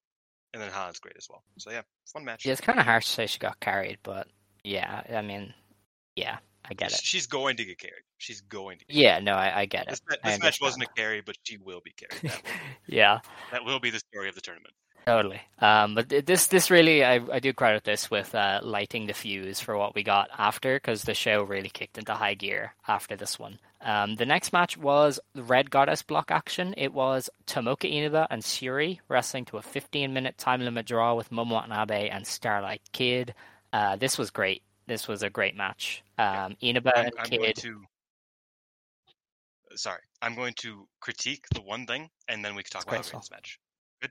and then Han's great as well. So yeah, fun match. Yeah, it's kind of harsh to say she got carried, but yeah, I mean, yeah, I get it. She's going to get carried. She's going to. Get Yeah, no, I, I get it. this match wasn't a carry, but she will be carried. That, yeah, that will be the story of the tournament. totally. Um, but this, this really, I, I do credit this with uh, lighting the fuse for what we got after, because the show really kicked into high gear after this one. Um, the next match was the Red Goddess block action. It was Tomoka Inaba and Shuri wrestling to a 15-minute time limit draw with Momo Watanabe and Starlight Kid. Uh, this was great. This was a great match. Um, Inaba I'm, and I'm Kid. going to. Sorry, I'm going to critique the one thing, and then we can talk It's about how great this match. Good.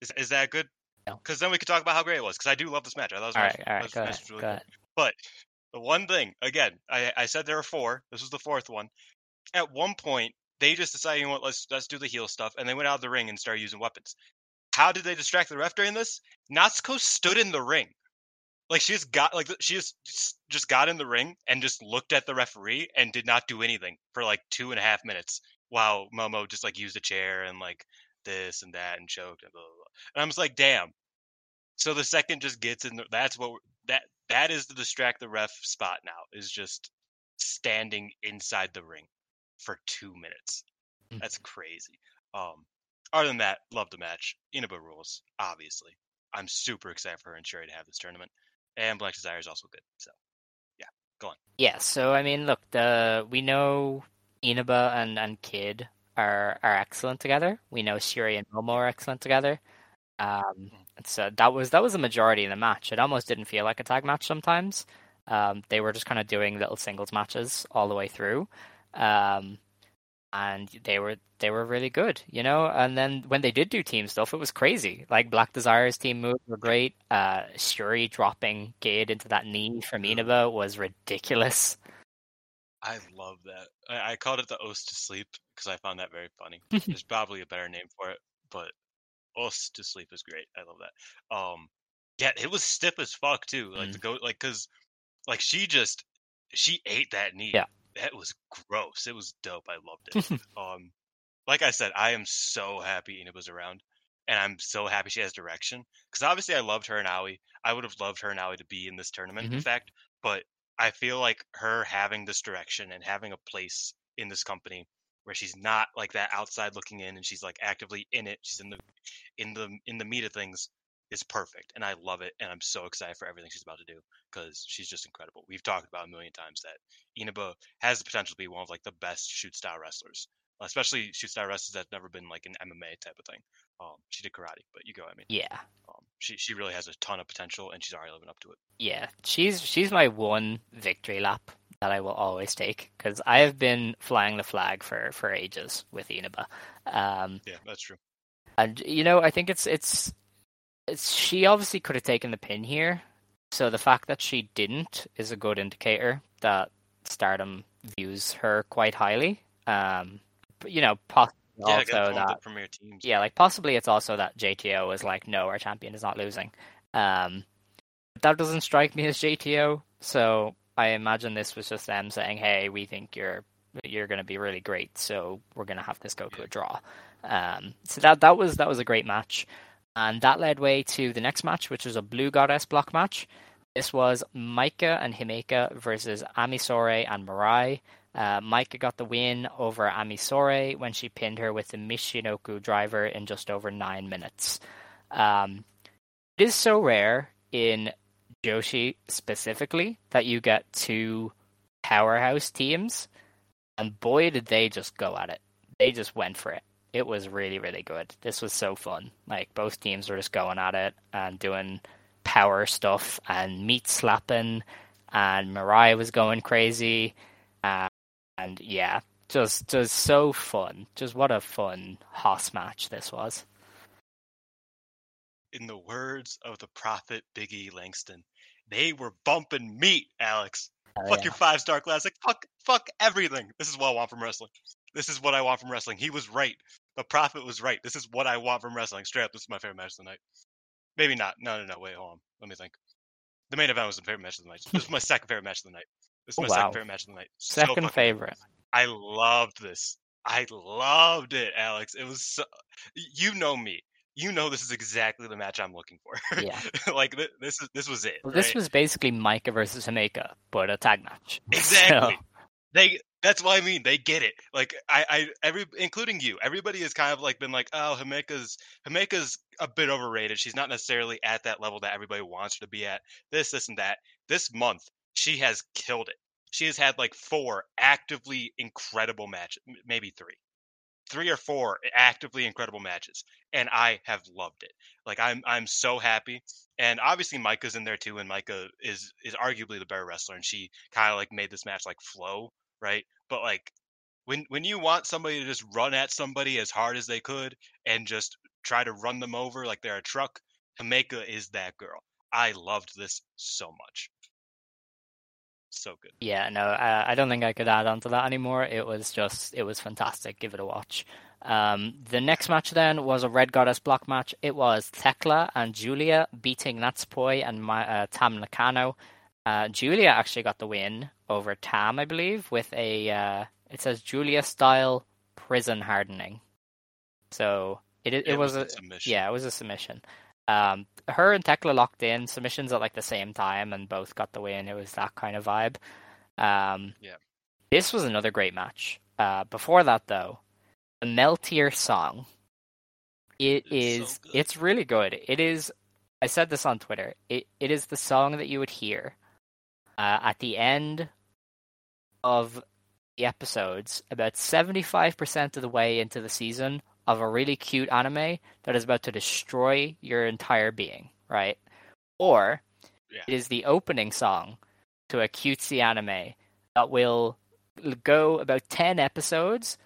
Is is that good? No. Because then we can talk about how great it was. Because I do love this match. I thought this All match, right, all right, this go match ahead, was really go. But the one thing, again, I, I said there were four. This was the fourth one. At one point, they just decided, you know what, let's let's do the heel stuff, and they went out of the ring and started using weapons. How did they distract the ref during this? Natsuko stood in the ring. Like she just got like she just just got in the ring and just looked at the referee and did not do anything for like two and a half minutes while Momo just like used a chair and like this and that and choked and blah blah blah. And I'm just like, damn. So the second just gets in. The, that's what that that is the distract the ref spot now is just standing inside the ring for two minutes. That's crazy. Um, other than that, love the match. Inaba rules, obviously. I'm super excited for her and Shuri to have this tournament. And Black Desire is also good. So Yeah, go on. Yeah, so I mean, look, the we know Inaba and, and Kid are are excellent together. We know Shuri and Momo are excellent together. Um, and so that was that was the majority of the match. It almost didn't feel like a tag match sometimes. Um, they were just kind of doing little singles matches all the way through, um, and they were they were really good, you know. And then when they did do team stuff, it was crazy. Like Black Desire's team moves were great. Uh, Shuri dropping Gade into that knee from Inaba was ridiculous. I love that. I, I called it the Oast to Sleep because I found that very funny. There's probably a better name for it, but Oast to Sleep is great. I love that. Um, yeah, it was stiff as fuck too. Like Mm. the go, like because like she just she ate that knee. Yeah. that was gross. It was dope. I loved it. um, like I said, I am so happy Ina was around, and I'm so happy she has direction. Because obviously, I loved her and Aoi. I would have loved her and Aoi to be in this tournament, in Mhm. fact. But I feel like her having this direction and having a place in this company where she's not like that outside looking in, and she's like actively in it. She's in the in the in the meat of things is perfect, and I love it. And I'm so excited for everything she's about to do because she's just incredible. We've talked about a million times that Inaba has the potential to be one of like the best shoot style wrestlers, especially shoot style wrestlers that's never been like an MMA type of thing. Um, she did karate, but you go. I mean, Yeah, um, she she really has a ton of potential, and she's already living up to it. yeah. She's she's my one victory lap that I will always take because I have been flying the flag for for ages with Inaba. Um, Yeah, that's true. and you know, I think it's it's it's she obviously could have taken the pin here. So the fact that she didn't is a good indicator that Stardom views her quite highly. Um, but, you know, possibly Yeah, also got one of that premier teams. yeah, like possibly it's also that JTO is like, no, our champion is not losing. Um, that doesn't strike me as JTO, so I imagine this was just them saying, hey, we think you're you're going to be really great, so we're going to have this go to a draw. Um, so that that was that was a great match, and that led way to the next match, which was a Blue Goddess block match. This was Maika and Himeka versus Ami Sourei and Mirai. Uh, Maika got the win over Ami Sourei when she pinned her with the Michinoku driver in just over nine minutes. Um, it is so rare in Joshi specifically that you get two powerhouse teams, and boy, did they just go at it. They just went for it. It was really, really good. This was so fun. Like, both teams were just going at it and doing power stuff and meat slapping, and Mariah was going crazy. Uh, and yeah, just just so fun. Just what a fun hoss match this was. in the words of the prophet Biggie Langston, they were bumping meat, Alex. Oh, fuck yeah. your five star classic. Fuck, fuck everything. This is what I want from wrestling. This is what I want from wrestling. He was right. The prophet was right. This is what I want from wrestling. Straight up, this is my favorite match of the night. Maybe not. No, no, no. Wait, hold on. Let me think. The main event was the favorite match of the night. This is my second favorite match of the night. This is Oh, my wow. second favorite match of the night. So Second favorite. I loved this. I loved it, Alex. It was so. You know me. You know this is exactly the match I'm looking for. Yeah. like th- this is this was it. Well, this right? was basically Maika versus Himeka, but a tag match. Exactly. So, They that's what I mean. They get it. Like I, I every including you, everybody has kind of like been like, oh, Himeka's Himeka's a bit overrated. She's not necessarily at that level that everybody wants her to be at. This, this, and that. This month, she has killed it. She has had like four actively incredible matches, maybe three, three or four actively incredible matches, and I have loved it. Like I'm, I'm so happy. And obviously, Maika's in there too, and Maika is is arguably the better wrestler, and she kind of like made this match like flow, right? But like when when you want somebody to just run at somebody as hard as they could and just try to run them over like they're a truck, Himeka is that girl. I loved this so much. So good. yeah, no, uh, I don't think I could add on to that anymore. It was just, it was fantastic. Give it a watch. Um, the next match then was a Red Goddess block match. It was Tekla and Giulia beating Natsupoi and my, uh, Tam Nakano. Uh, Giulia actually got the win over Tam, I believe, with a, uh, it says Giulia style prison hardening. So it, it, it was a, submission. Yeah, it was a submission. Um, her and Tekla locked in submissions at like the same time, and both got the win. It was that kind of vibe. Um, Yeah. This was another great match. Uh, before that, though, the Meltear song. It It's is. so it's really good. It is. I said this on Twitter. It it is the song that you would hear uh, at the end of the episodes, about seventy five percent of the way into the season of a really cute anime that is about to destroy your entire being, right? Or Yeah. it is the opening song to a cutesy anime that will go about 10 episodes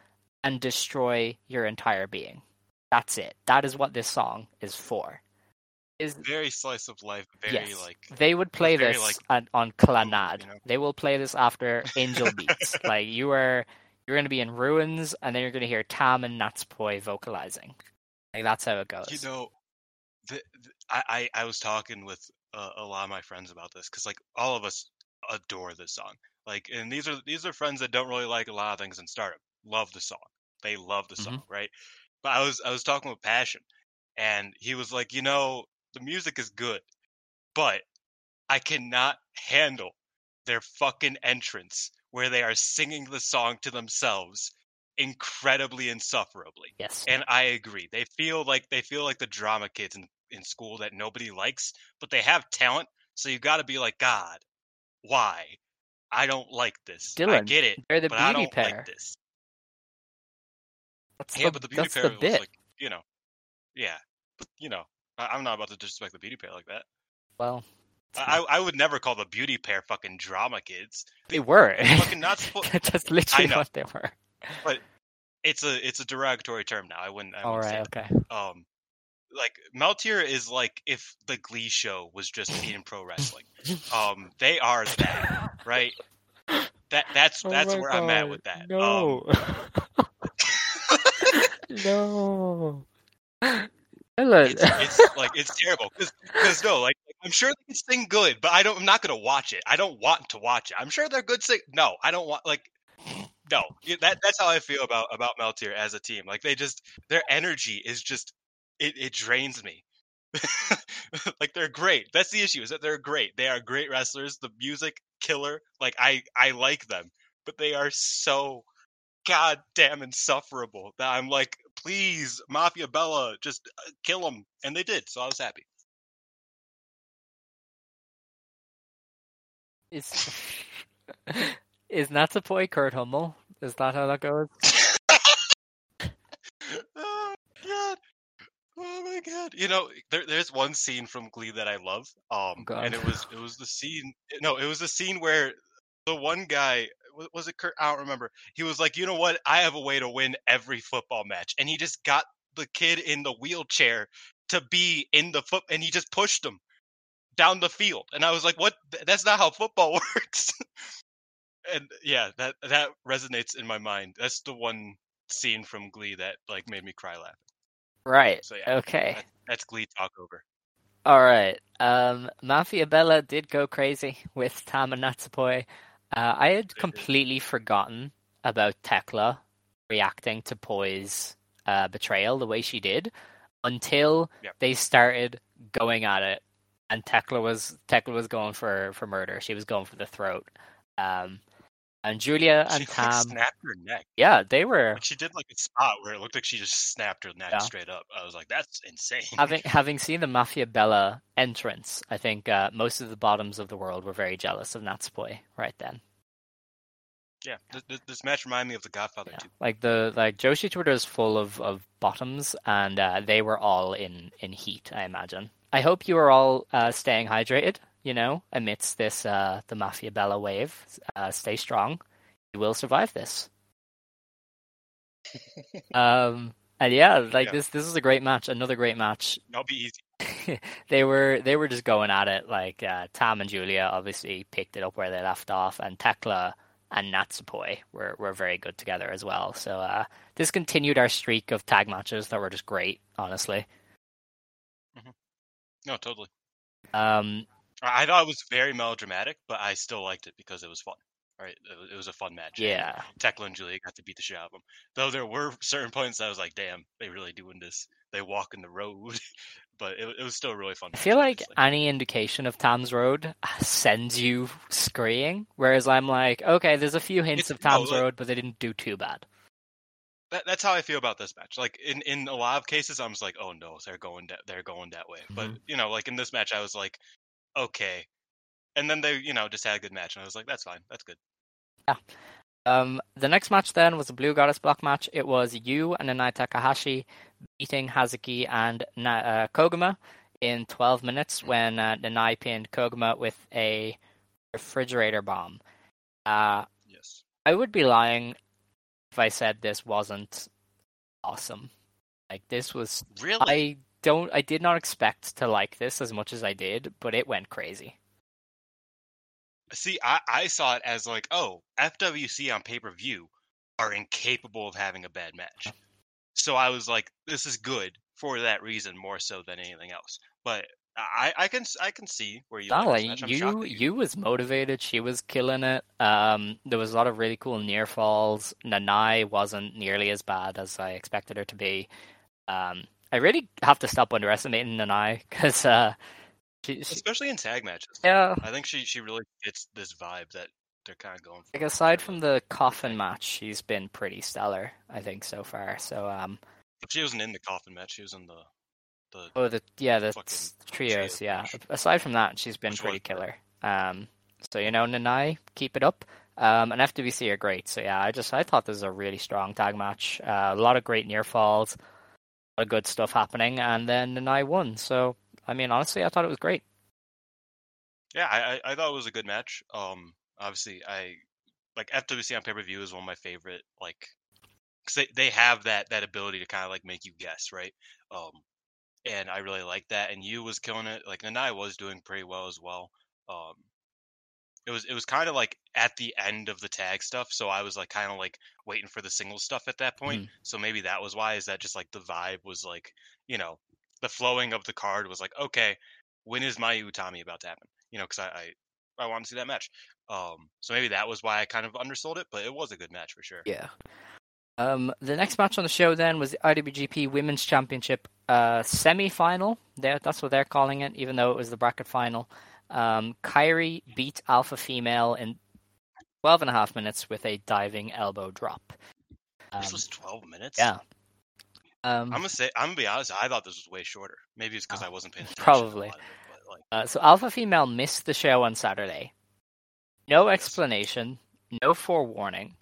and destroy your entire being. That's it. That is what this song is for. Is Very slice of life. Very yes, like they would play this like, on, on Clannad. you know? They will play this after Angel Beats. like you are, you're going to be in ruins, and then you're going to hear Tam and Natsupoi vocalizing. Like that's how it goes. You know, the, the, I, I I was talking with uh, a lot of my friends about this because like all of us adore this song. Like, and these are these are friends that don't really like a lot of things in Stardom. Love the song. They love the song, right? But I was I was talking with Passion, and he was like, you know, the music is good, but I cannot handle their fucking entrance where they are singing the song to themselves incredibly insufferably. yes. And I agree. They feel like they feel like the drama kids in, in school that nobody likes, but they have talent. So you got to be like, God, why? I don't like this. Dylan, I get it, they're the but I beauty don't pair. like this. That's Yeah, the, but the beauty pair the was bit. like, you know, yeah, but you know, I, I'm not about to disrespect the beauty pair like that. well, I, I would never call the beauty pair fucking drama kids. they were. Fucking not supposed. That's literally what they were. But It's a it's a derogatory term now. I wouldn't. I All right. Okay. um like Meltear is like if the Glee show was just in pro wrestling. Um, they are that, right? That that's Oh that's where I'm at with that. Um, No. it's, it's like it's terrible because no, like I'm sure they can sing good, but I don't. I'm not gonna watch it. I don't want to watch it. I'm sure they're good sing. No, I don't want like. No, that that's how I feel about about Meltear as a team. Like they just their energy is just it it drains me. like they're great. That's the issue is that they're great. They are great wrestlers. The music killer. Like I I like them, but they are so goddamn insufferable that I'm like, please, Mafia Bella, just uh, kill them, and they did. So I was happy. Is is Natsupoi Kurt Hummel? Is that how that goes? oh god. Oh my god! You know, there, there's one scene from Glee that I love, um, God. and it was it was the scene. No, it was the scene where the one guy was it Kurt? I don't remember. He was like, you know what? I have a way to win every football match, and he just got the kid in the wheelchair to be in the foot, and he just pushed him down the field. And I was like, "What? That's not how football works." and yeah, that that resonates in my mind. That's the one scene from Glee that like made me cry laughing. Right. So yeah, okay. that, that's Glee talk over. All right. Um, Mafia Bella did go crazy with Tam and Natsupoi. Uh, I had completely forgotten about Tekla reacting to Poi's uh, betrayal the way she did until Yep. they started going at it, and Tekla was Tekla was going for for murder. She was going for the throat. Um, and Giulia and she like, snapped her neck. yeah, they were Like she did like a spot where it looked like she just snapped her neck Yeah. straight up. I was like, "That's insane." having having seen the Mafia Bella entrance. I think uh, most of the bottoms of the world were very jealous of Natsupoi right then. yeah, this, this, this match reminded me of The Godfather Yeah. too. Like the like Joshi Twitter is full of, of bottoms, and uh, they were all in in heat. I imagine. I hope you are all uh, staying hydrated. You know, amidst this uh, the Mafia Bella wave. Uh, stay strong. You will survive this. um, and yeah, like Yeah. this this is a great match. Another great match. That'll be easy. they were they were just going at it. Like uh, Tam and Giulia obviously picked it up where they left off, and Tekla and Natsupoi were were very good together as well. So uh, this continued our streak of tag matches that were just great. Honestly, No, totally. um, I thought it was very melodramatic, but I still liked it because it was fun. Right, it was, a fun match. yeah, Tekla and Giulia got to beat the shit out of them. Though there were certain points I was like, "Damn, they really doing this. They walk in the road," but it, it was still a really fun. I feel like obviously. any indication of Tom's Road sends you scurrying, whereas I'm like, okay, there's a few hints It's- of no, Road, but they didn't do too bad. that, that's how I feel about this match. Like in, in a lot of cases, I'm just like, oh no, they're going that they're going that way. But Mhm. you know, like in this match, I was like, okay, and then they, you know, just had a good match, and I was like, that's fine, that's good. Yeah. Um, the next match then was a Blue Goddess block match. It was Yu and Nanae Takahashi beating Hazuki and Na- uh, Koguma in 12 minutes when uh, Nanae pinned Koguma with a refrigerator bomb. Uh, Yes. I would be lying if I said this wasn't awesome. Like this was Really? I don't I did not expect to like this as much as I did, but it went crazy. See, I, I saw it as like, oh, FWC on pay per view are incapable of having a bad match. So I was like, this is good for that reason more so than anything else. But I, I can I can see where you No, like this like match. I'm you, Yu was motivated. She was killing it. Um, there was a lot of really cool near falls. Nanae wasn't nearly as bad as I expected her to be. Um, I really have to stop underestimating Nanae because uh, she, she, especially in tag matches. yeah. I think she she really gets this vibe that they're kind of going for. Like aside from the coffin match, she's been pretty stellar. I think so far. So um, But she wasn't in the coffin match. She was in the the oh the yeah the trios trio yeah. Aside from that, she's been Which pretty killer. Um, so you know Nanae, keep it up. Um, and FWC are great. So yeah, I just I thought this was a really strong tag match. Uh, a lot of great near falls, of good stuff happening, and then Nanae won. So I mean, honestly, I thought it was great. Yeah, I, I thought it was a good match. Um, obviously, I like FWC on pay per view is one of my favorite. Like, they they have that that ability to kind of like make you guess, right? Um, and I really like that. And Yu was killing it. Like Nanae was doing pretty well as well. Um, it was it was kind of like at the end of the tag stuff, so I was like kind of like waiting for the single stuff at that point. So maybe that was why. Is that just like the vibe was like you know the flowing of the card was like okay, when is Mayu Utami about to happen? You know, because I, I I want to see that match. Um, so maybe that was why I kind of undersold it, but it was a good match for sure. Yeah. Um, the next match on the show then was the IWGP Women's Championship uh, semi-final. There, that's what they're calling it, even though it was the bracket final. Um, Kairi beat Alpha Female in 12 and a half minutes with a diving elbow drop. Um, This was 12 minutes. yeah. Um, I'm gonna say I'm gonna be honest. I thought this was way shorter. Maybe it's because I wasn't paying attention. Probably. it, like, Uh, so Alpha Female missed the show on Saturday. No explanation, no forewarning,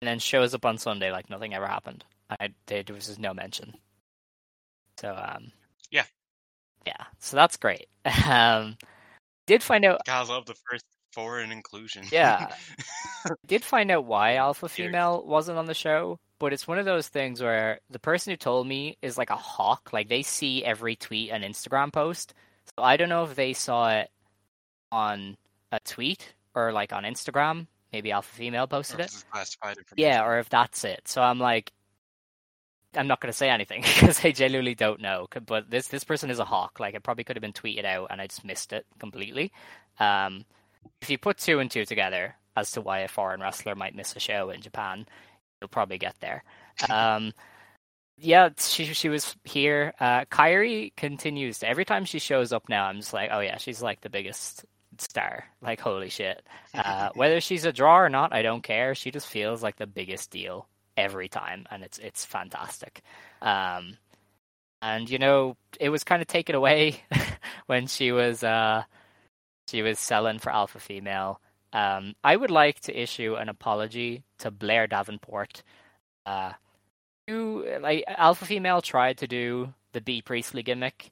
and then shows up on Sunday like nothing ever happened. I there was just no mention. So um, Yeah. yeah. So that's great. Um, did find out God, I love the first foreign inclusion. Yeah. did find out why Alpha Female wasn't on the show. but it's one of those things where the person who told me is like a hawk. Like they see every tweet and Instagram post. So I don't know if they saw it on a tweet or like on Instagram. Maybe Alpha Female posted it. classified information. Yeah, or if that's it. So I'm like, I'm not going to say anything because I genuinely don't know. But this this person is a hawk. Like it probably could have been tweeted out, and I just missed it completely. Um, if you put two and two together as to why a foreign wrestler might miss a show in Japan, you'll probably get there. Um, yeah, she she was here. Uh, Kairi continues to every time she shows up now. I'm just like, oh yeah, she's like the biggest star. Like holy shit. Uh, whether she's a draw or not, I don't care. She just feels like the biggest deal every time, and it's it's fantastic. Um, and you know, it was kind of taken away when she was uh, she was selling for Alpha Female. Um, I would like to issue an apology to Blair Davenport. Uh, who like Alpha Female tried to do the Bea Priestley gimmick,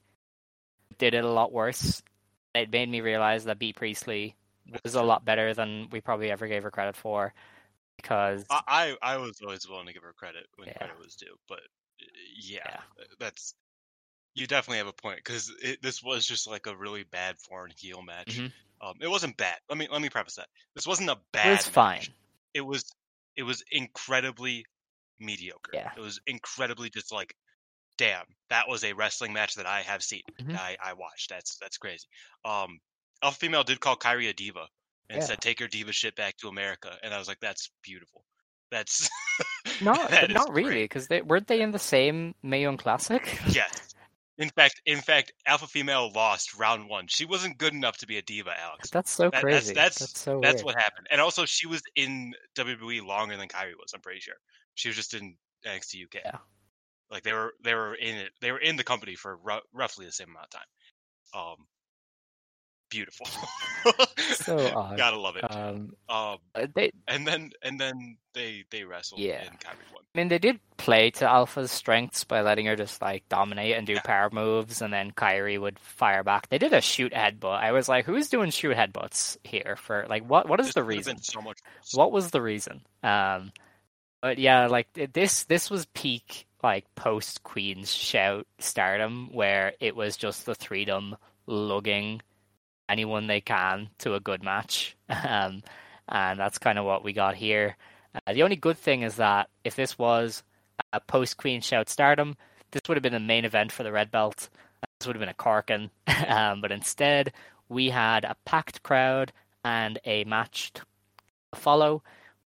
did it a lot worse. It made me realize that Bea Priestley was a lot better than we probably ever gave her credit for. Because I, I I was always willing to give her credit when Yeah. credit was due, but uh, yeah, Yeah. that's you definitely have a point because this was just like a really bad foreign heel match. Mhm. Um, it wasn't bad. Let me let me preface that this wasn't a bad. it was fine. match. It was it was incredibly mediocre. Yeah. It was incredibly just like, damn, that was a wrestling match that I have seen. Mhm. I I watched. That's that's crazy. Um, Alpha Female did call Kairi a diva and Yeah. said, "Take your diva shit back to America," and I was like, "That's beautiful." That's Not that not really, because they weren't they in the same Mae Young Classic? Yes. In fact, in fact, Alpha Female lost round one. She wasn't good enough to be a diva, Alex. That's so That- crazy. That's that's so that's weird. what happened. And also, she was in WWE longer than Kairi was. I'm pretty sure. She was just in NXT UK. Yeah. Like they were they were in it. They were in the company for ru- roughly the same amount of time. Um, beautiful. So odd. Gotta love it. Um, um, uh, they and then and then they they wrestled. Yeah. And Kairi won. I mean, they did play to Alpha's strengths by letting her just like dominate and do Yeah. power moves, and then Kairi would fire back. They did a shoot headbutt. I was like, who's doing shoot headbutts here? For like, what? What is This the could have been reason? So much. worse. What was the reason? Um, but yeah, like this. This was peak like post Queen's shout stardom, where it was just the freedom lugging anyone they can to a good match. Um, and that's kind of what we got here. Uh, the only good thing is that if this was a post Queen Shout Stardom, this would have been the main event for the Red Belt. This would have been a Korakuen. um, but instead, we had a packed crowd and a match to follow.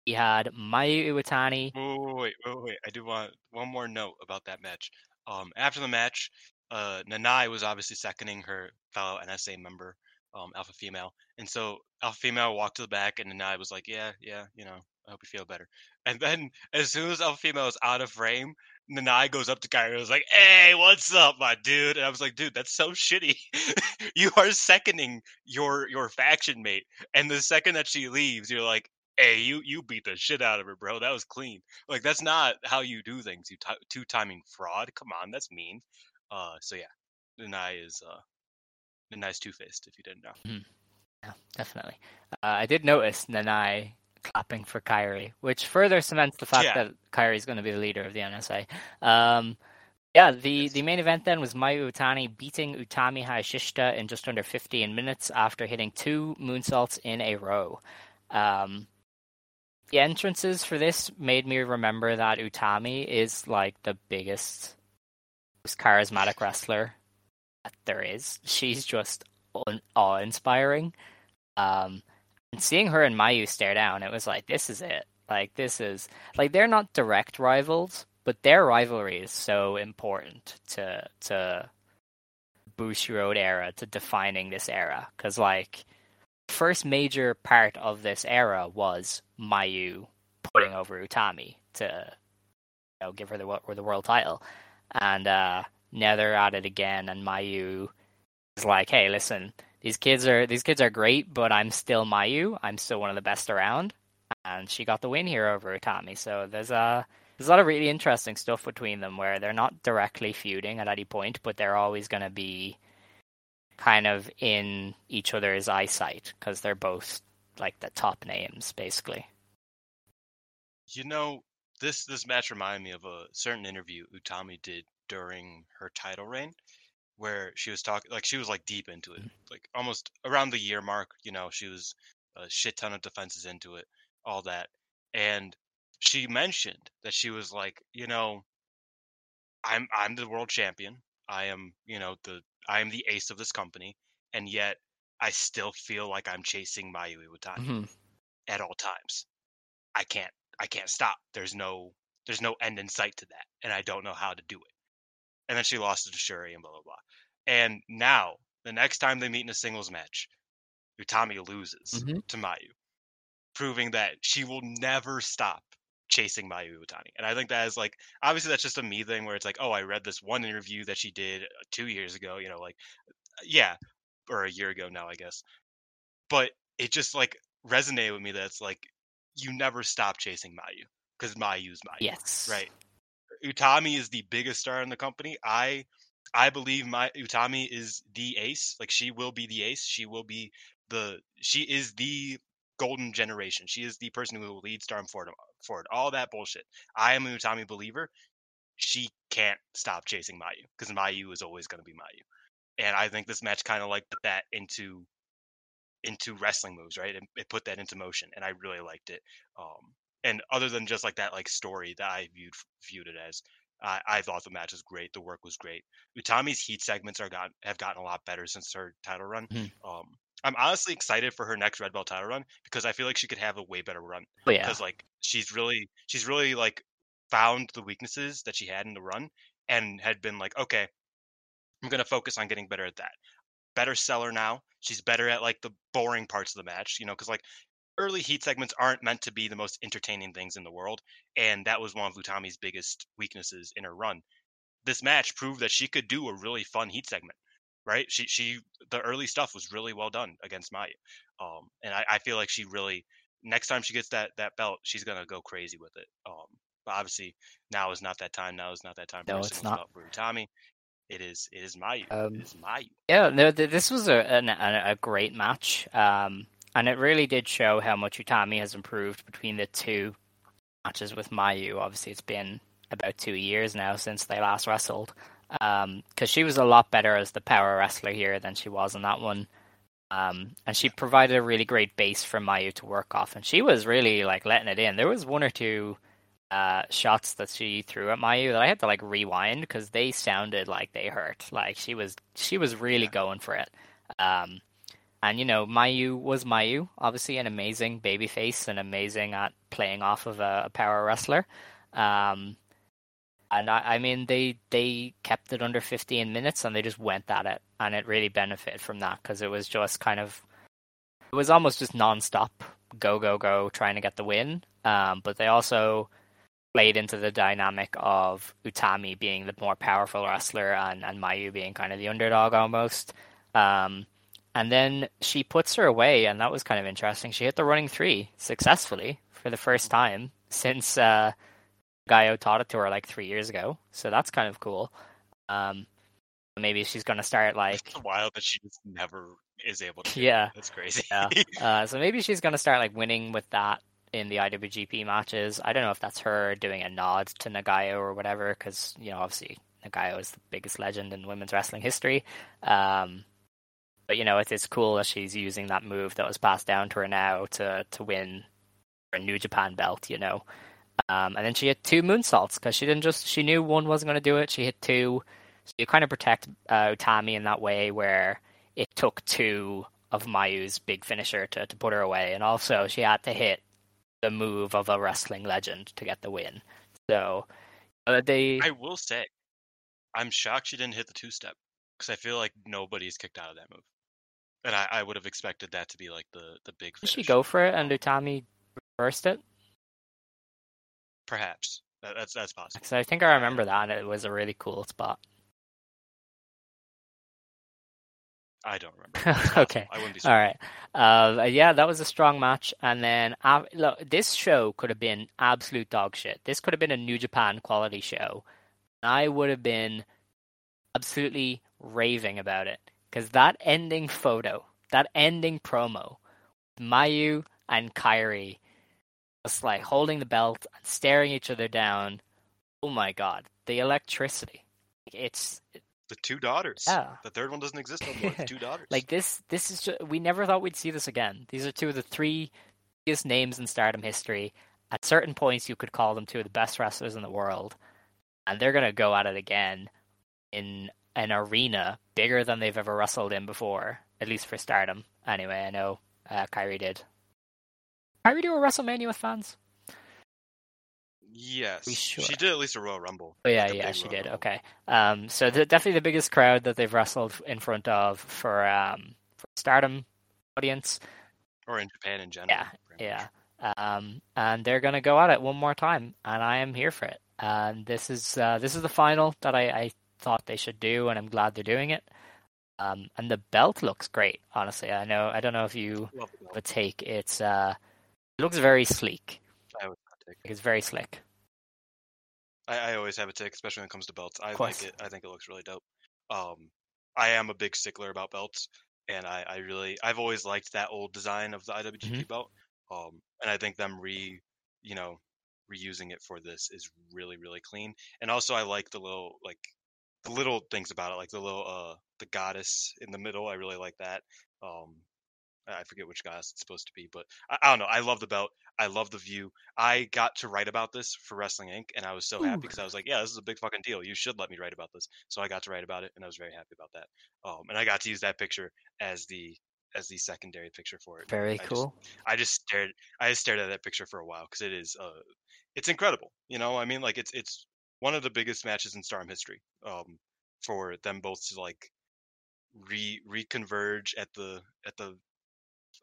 We had Mayu Iwatani. Wait, wait, wait, wait, wait. I do want one more note about that match. Um, after the match, uh, Nanae was obviously seconding her fellow NSA member, um, Alpha Female, and so Alpha Female walked to the back, and Nanae was like, "Yeah, yeah, you know, I hope you feel better." And then, as soon as Alpha Female is out of frame, Nanae goes up to Kairi and was like, "Hey, what's up, my dude?" And I was like, "Dude, that's so shitty. you are seconding your your faction mate, and the second that she leaves, you're like." Hey, you you beat the shit out of her, bro. That was clean. Like that's not how you do things. You t- two timing fraud. Come on, that's mean. Uh, so yeah, Nanae is uh, Nanae's two faced. If you didn't know. Yeah, definitely. Uh, I did notice Nanae clapping for Kairi, which further cements the fact Yeah. that Kairi is going to be the leader of the NSA. Um, yeah, the, the main event then was Mayu Iwatani beating Utami Hayashishita in just under 15 minutes after hitting two moonsaults in a row. Um, the entrances for this made me remember that Utami is like the biggest, most charismatic wrestler there is. She's just un- awe-inspiring. Um, and seeing her and Mayu stare down, it was like, this is it. Like this is like they're not direct rivals, but their rivalry is so important to to Bushiroad era to defining this era. Because like first major part of this era was Mayu putting over Utami to you know give her the the world title, and uh, now they're at it again, and Mayu is like, hey, listen, these kids are these kids are great, but I'm still Mayu. I'm still one of the best around, and she got the win here over Utami. So there's a there's a lot of really interesting stuff between them where they're not directly feuding at any point, but they're always going to be kind of in each other's eyesight because they're both like the top names, basically. You know, this this match reminded me of a certain interview Utami did during her title reign, where she was talking like she was like deep into it, like almost around the year mark. You know, she was a shit ton of defenses into it, all that, and she mentioned that she was like, you know, I'm I'm the world champion. I am, you know, the I am the ace of this company, and yet I still feel like I'm chasing Mayu Iwatani Mhm. at all times. I can't I can't stop. There's no there's no end in sight to that, and I don't know how to do it. And then she lost to Shuri and blah blah blah. And now the next time they meet in a singles match, Utami loses Mhm. to Mayu, proving that she will never stop chasing Mayu Iwatani. And I think that is like obviously that's just a me thing where it's like, oh, I read this one interview that she did uh, two years ago, you know, like yeah, or a year ago now, I guess. But it just like resonated with me that it's like you never stop chasing Mayu because Mayu's Mayu. Yes. Right. Utami is the biggest star in the company. I I believe my Utami is the ace. Like she will be the ace. She will be the she is the golden generation. She is the person who will lead Storm forward. Forward. All that bullshit. I am an Utami believer. She can't stop chasing Mayu because Mayu is always going to be Mayu. And I think this match kind of like put that into into wrestling moves, right? It, it put that into motion, and I really liked it. Um, and other than just like that like story that I viewed viewed it as, I I thought the match was great. The work was great. Utami's heat segments are got have gotten a lot better since her title run. Mhm. Um, I'm honestly excited for her next red belt title run because I feel like she could have a way better run Oh yeah. because like she's really she's really like found the weaknesses that she had in the run and had been like okay i'm going to focus on getting better at that better seller now she's better at like the boring parts of the match you know because like early heat segments aren't meant to be the most entertaining things in the world and that was one of Utami's biggest weaknesses in her run this match proved that she could do a really fun heat segment right she she the early stuff was really well done against Mayu um and I, I feel like she really next time she gets that that belt, she's gonna go crazy with it. Um, but obviously now is not that time. Now is not that time for No, it's not. for Utami. It is it is Mayu. Um, it is Mayu. Yeah, no, th- this was a, an, a a great match, um, and it really did show how much Utami has improved between the two matches with Mayu. Obviously, it's been about two years now since they last wrestled, because she was a lot better as the power wrestler here than she was in that one. Um, and she provided a really great base for Mayu to work off, and she was really like letting it in. There was one or two uh, shots that she threw at Mayu that I had to like rewind because they sounded like they hurt. Like she was she was really going for it. Um, and you know, Mayu was Mayu, obviously an amazing babyface and amazing at playing off of a, a power wrestler. Um, and I, I mean, they they kept it under 15 minutes and they just went at it, and it really benefited from that because it was just kind of it was almost just nonstop go go go trying to get the win. Um, but they also played into the dynamic of Utami being the more powerful wrestler and, and Mayu being kind of the underdog almost. Um, and then she puts her away, and that was kind of interesting. She hit the running three successfully for the first time since uh, Gaio taught it to her like three years ago. So that's kind of cool. Um, maybe she's going to start like It's wild that she just never is able to. Yeah. it. that's crazy. yeah. Uh, so maybe she's going to start like winning with that in the IWGP matches. I don't know if that's her doing a nod to Nagayo or whatever, because you know obviously Nagayo is the biggest legend in women's wrestling history. Um, but you know it, it's cool that she's using that move that was passed down to her now to to win a New Japan belt. You know. Um, and then she hit two moonsaults because she didn't just she knew one wasn't going to do it. She hit two. So you kind of protect uh, Utami in that way where it took two of Mayu's big finisher to, to put her away, and also she had to hit the move of a wrestling legend to get the win. So uh, they I will say, I'm shocked she didn't hit the two step because I feel like nobody's kicked out of that move, and I, I would have expected that to be like the the big. did she go for it and Utami reversed it? Perhaps that, that's that's possible. Because I think I remember that, and it was a really cool spot. I don't remember. Okay. I wouldn't be. All surprised. right. Uh, yeah, that was a strong match. And then, uh, look, this show could have been absolute dog shit. This could have been a New Japan quality show. I would have been absolutely raving about it. Because that ending photo, that ending promo, Mayu and Kairi just like holding the belt and staring each other down. Oh my god, the electricity! It's The two daughters. Yeah. The third one doesn't exist no more. The two daughters. like this. This is just, we never thought we'd see this again. These are two of the three biggest names in Stardom history. At certain points, you could call them two of the best wrestlers in the world, and they're gonna go at it again in an arena bigger than they've ever wrestled in before, at least for Stardom. Anyway, I know uh, Kairi did. Kairi do a WrestleMania with fans? yes. Sure? She did at least a Royal Rumble. Oh yeah, Like yeah, she Royal did. Rumble. Okay, um, so the, definitely the biggest crowd that they've wrestled in front of for um for Stardom audience. Or in Japan in general. Yeah, yeah. Um, and they're gonna go at it one more time, and I am here for it. And this is uh, this is the final that I, I thought they should do, and I'm glad they're doing it. Um, and the belt looks great. Honestly, I know I don't know if you Love the have a take. It's uh, it looks very sleek. I always have a take. It's very slick. I, I always have a take, especially when it comes to belts. I like it. I think it looks really dope. Um, I am a big stickler about belts, and I, I really, I've always liked that old design of the IWGP Mm-hmm. belt. Um, and I think them re, you know, reusing it for this is really, really clean. And also, I like the little, like, the little things about it, like the little, uh, the goddess in the middle. I really like that. Um, I forget which goddess it's supposed to be, but I, I don't know. I love the belt. I love the view. I got to write about this for Wrestling Inc. and I was so happy because I was like, yeah, this is a big fucking deal. You should let me write about this. So I got to write about it and I was very happy about that. Um, and I got to use that picture as the as the secondary picture for it. Very I just- cool. I just stared. I just stared at that picture for a while because it is, uh, it's incredible. You know, I mean, like it's it's one of the biggest matches in Stardom history. Um, for them both to like re reconverge at the at the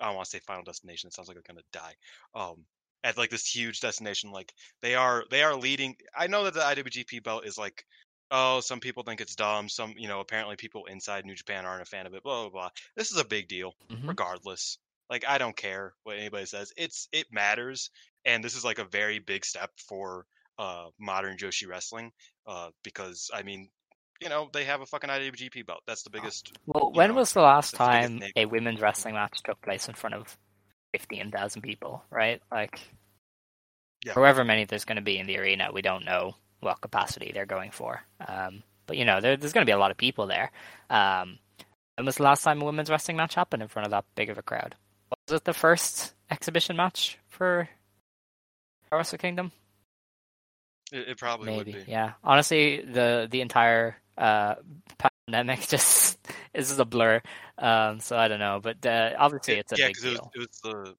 I don't want to say final destination. It sounds like they're gonna die. Um, at like this huge destination, like they are they are leading. I know that the IWGP belt is like, oh, some people think it's dumb. Some you know apparently people inside New Japan aren't a fan of it. Blah blah blah. This is a big deal, Mhm. regardless. Like I don't care what anybody says. It's it matters, and this is like a very big step for uh modern Joshi wrestling. Uh, because I mean, you know they have a fucking IWGP belt. That's the biggest Well, when know, was the last the time a women's wrestling match took place in front of fifteen thousand people? Right, like Yeah. however many there's going to be in the arena, we don't know what capacity they're going for. Um, but you know, there, there's going to be a lot of people there. Um, when was the last time a women's wrestling match happened in front of that big of a crowd? Was it the first exhibition match for Wrestle Kingdom? It, it probably Maybe, would be. yeah. Honestly, the the entire uh, pandemic just is just a blur. Um, so I don't know, but uh, obviously it's a yeah, big because it was deal. it was the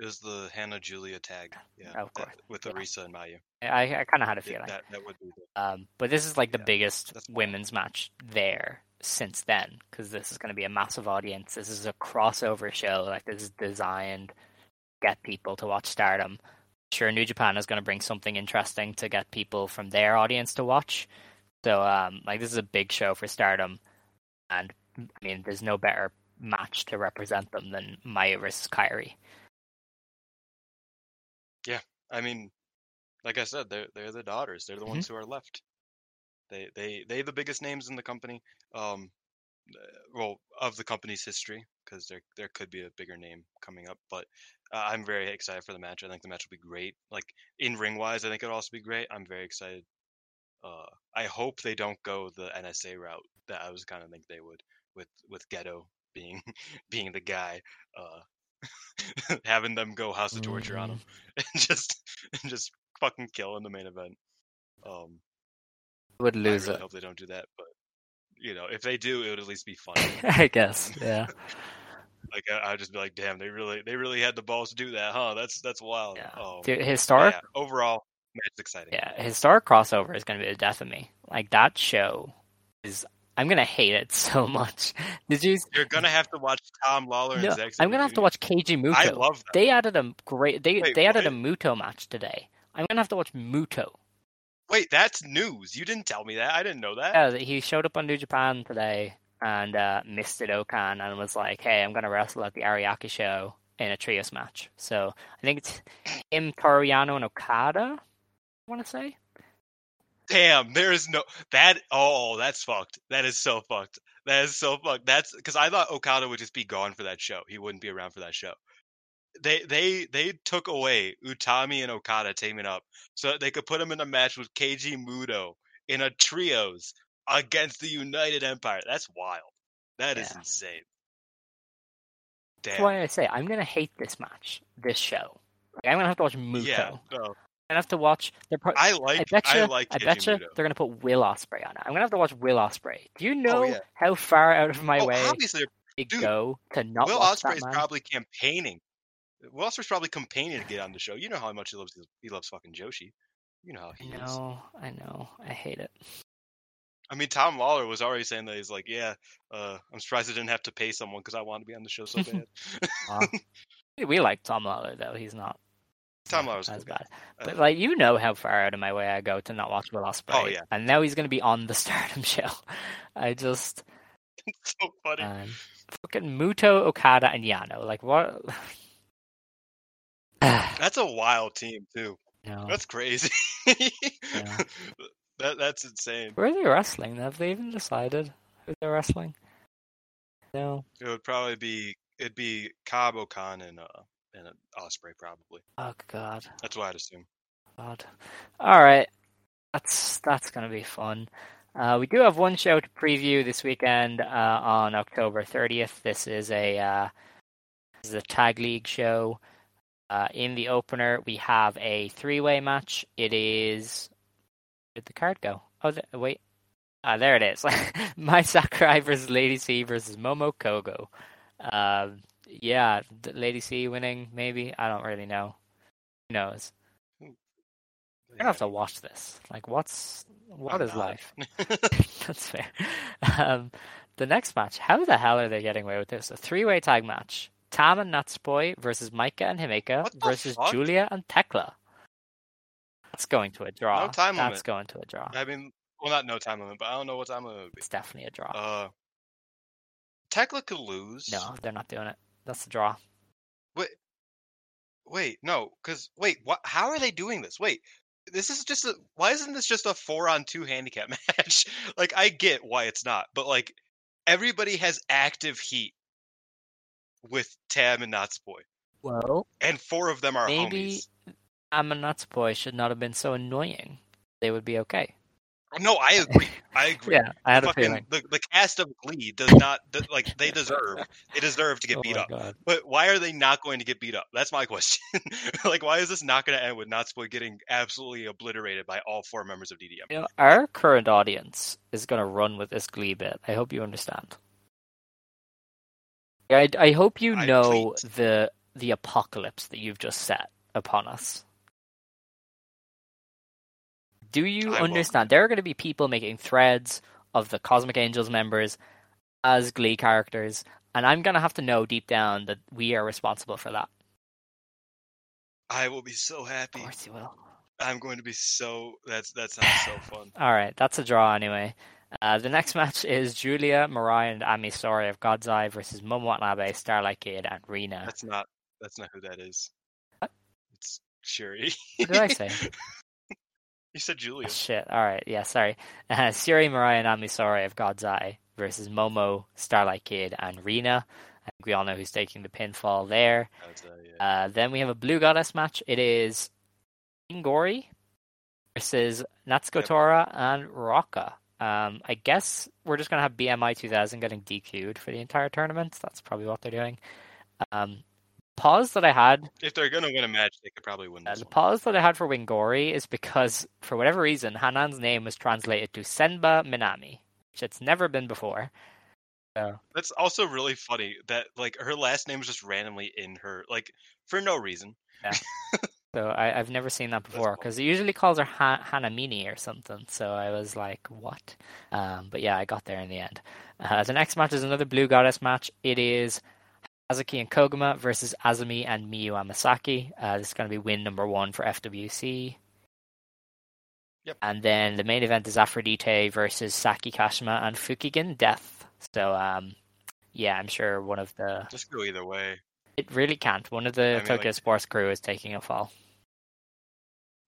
it was the Hannah Giulia tag. Yeah, Of that- course, with yeah. Arisa and Mayu. I, I kind of had a feeling. that that would be the, Um, but this is like the Yeah, biggest women's match there since then, because this is going to be a massive audience. This is a crossover show. Like this is designed to get people to watch Stardom. Sure, New Japan is going to bring something interesting to get people from their audience to watch. So, um, like this is a big show for Stardom, and I mean, there's no better match to represent them than Mayu versus Kairi. Yeah, I mean, like I said, they're they're the daughters. They're the Mm-hmm. ones who are left. They they they the biggest names in the company. Um, well, of the company's history, because there there could be a bigger name coming up. But uh, I'm very excited for the match. I think the match will be great. Like in ring wise, I think it'll also be great. I'm very excited. Uh, I hope they don't go the NSA route that I was kind of think they would with with Gedo being being the guy. Uh, having them go House of Torture on him and just and just fucking kill in the main event. Um, Would I lose really it, hope they don't do that, but you know, if they do, it would at least be funny. I guess. Yeah. Like I, I'd just be like, damn, they really they really had the balls to do that, huh? That's that's wild. Yeah. Um, Dude, but historic yeah, overall, match exciting. Yeah, historic crossover is going to be the death of me. Like that show is, I'm going to hate it so much. Did you? You're gonna have to watch Tom Lawlor and No, Zack I'm going to have to watch Keiji Muto. I love that. They added a great. They Wait, they added a what? Muto match today. I'm going to have to watch Muto. Wait, that's news. You didn't tell me that. I didn't know that. Yeah, he showed up on New Japan today and uh, misted Okada and was like, "Hey, I'm going to wrestle at the Ariake show in a trios match." So I think it's him, Toru Yano, and Okada. I want to say. Damn, there is no that. Oh, that's fucked. That is so fucked. That is so fucked. That's because I thought Okada would just be gone for that show. He wouldn't be around for that show. they they they took away Utami and Okada teaming up so that they could put him in a match with Keiji Muto in a trios against the United Empire. That's wild. That is Yeah. insane. That's why I say I'm gonna hate this match, this show. Like, I'm gonna have to watch Muto. Yeah. I'm no. gonna have to watch. Pro- I I like bet you. I like I bet you they're gonna put Will Ospreay on it. I'm gonna have to watch Will Ospreay. Do you oh, know yeah. how far out of my oh, way obviously they dude, go to not Will that man? probably campaigning. Will Ospreay's probably campaigning to get on the show. You know how much he loves he loves fucking Joshi. You know how I he is. know, I know, I hate it. I mean, Tom Lawlor was already saying that he's like, yeah, uh, I'm surprised I didn't have to pay someone because I wanted to be on the show so bad. Wow. we like Tom Lawlor though. He's not. Tom not Lawlor's as bad. Uh, But like you know how far out of my way I go to not watch Will Ospreay. Oh, yeah. And now he's gonna be on the Stardom show. I just so funny. um, fucking Muto, Okada, and Yano. Like what? That's a wild team too. no. That's crazy. That that's insane. Where are they wrestling? Have they even decided who they're wrestling? No. It would probably be it'd be Cobb Khan and uh and Ospreay probably. Oh God. That's what I'd assume. God. All right. That's that's gonna be fun. Uh, we do have one show to preview this weekend uh, on October 30th. This is a uh, this is a tag league show. Uh, in the opener, we have a three-way match. It is. Did the card go? Oh, th- wait. Ah, there it is. Mai Sakurai versus Lady C versus Momo Kohgo. Um, yeah, Lady C winning, maybe. I don't really know. Who knows? I don't have to watch this. Like, what's what Why is not? life? That's fair. Um, the next match. How the hell are they getting away with this? A three-way tag match: Tam and Natsupoi versus Maika and Himeka versus fuck? Giulia and Tekla. That's going to a draw. No time limit. That's going to a draw. I mean, well, not no time limit, but I don't know what time limit would be. It's definitely a draw. Uh, Tekla could lose. no, they're not doing it. That's the draw. Wait, wait, no, because wait, what? How are they doing this? Wait, this is just a. Why isn't this just a four on two handicap match? like, I get why it's not, but like, everybody has active heat with Tam and Natsupoi, Well, and four of them are maybe homies. Tam and Natsupoi should not have been so annoying. They would be okay. No, I agree. I agree. Yeah, I had a feeling. the, the cast of Glee does not like they deserve they deserve to get Oh beat up. God. But why are they not going to get beat up? That's my question. like, why is this not going to end with Natsupoi getting absolutely obliterated by all four members of DDM? You know, our current audience is going to run with this Glee bit. I hope you understand. I, I hope you I know please. the the apocalypse that you've just set upon us. Do you I understand? There are going to be people making threads of the Cosmic Angels members as Glee characters, and I'm going to have to know deep down that we are responsible for that. I will be so happy. Of course you will. I'm going to be so. That's that sounds so fun. All right, that's a draw anyway. Uh, the next match is Giulia, Mirai, and Ami Sourei of God's Eye versus Momo Watanabe, Starlight Kid, and Rina. That's not. That's not who that is. What? It's Shuri. What did I say? you said Giulia. Oh, shit. All right. Yeah. Sorry. Uh, Shuri, Mirai, and of God's Eye versus Momo, Starlight Kid, and Rina. I think we all know who's taking the pinfall there. Uh, yeah. Uh, then we have a Blue Goddess match. It is Ingori versus Natsuko Yep. Tora and Ruaka. Um, I guess we're just gonna have BMI 2000 getting DQ'd for the entire tournament. That's probably what they're doing. Um, pause that I had. if they're gonna win a match, they could probably win Uh, this the one. pause that I had for Wingori is because, for whatever reason, Hanan's name was translated to Senba Minami, which it's never been before. So That's also really funny that like her last name is just randomly in her like for no reason. Yeah. So I, I've never seen that before cool. because it usually calls her ha- Hanamini or something. So I was like, what? Um, but yeah, I got there in the end. Uh, the next match is another Blue Goddess match. It is Hazuki and Koguma versus Azumi and Miyu Amasaki. Uh, this is going to be win number one for FWC. Yep. And then the main event is Aphrodite versus Saki Kashima and Fukigen Death. So um, yeah, I'm sure one of the Just go either way. it really can't. One of the mean, Tokyo like- Sports crew is taking a fall.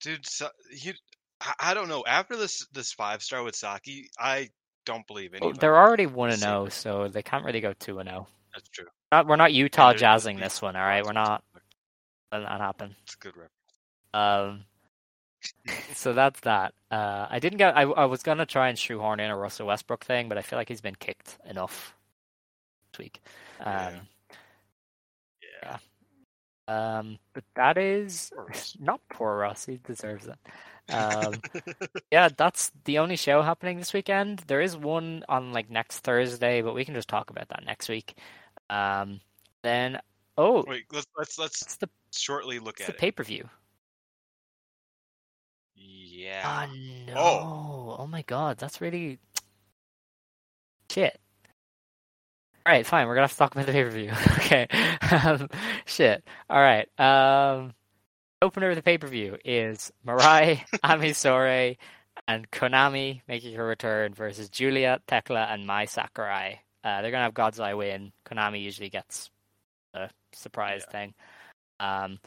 Dude, so, you I, I don't know. After this this five star with Saki, I don't believe Oh, anybody. they're already one and zero, so they can't really go two and zero. That's true. Not, we're not Utah there's- jazzing this one, all right? We're not that happened. It's a good rep. Um, so that's that. Uh, I didn't get. I, I was gonna try and shoehorn in a Russell Westbrook thing, but I feel like he's been kicked enough this week. Um, Yeah. Yeah. um, but that is not poor Russ. He deserves it. Um, yeah, that's the only show happening this weekend. There is one on like next Thursday, but we can just talk about that next week. Um, then oh, Wait, let's let's let's the shortly look at the pay per view. Yeah. Oh no! Oh. Oh. my god, that's really shit. All right, fine. We're gonna have to talk about the pay per view. okay. Um, shit. All right. Um, opener of the pay per view is Mirai Ami Sourei and Konami making her return versus Giulia, Tekla, and Mai Sakurai. Uh, they're gonna have God's Eye win. Konami usually gets a surprise Yeah. thing. Um,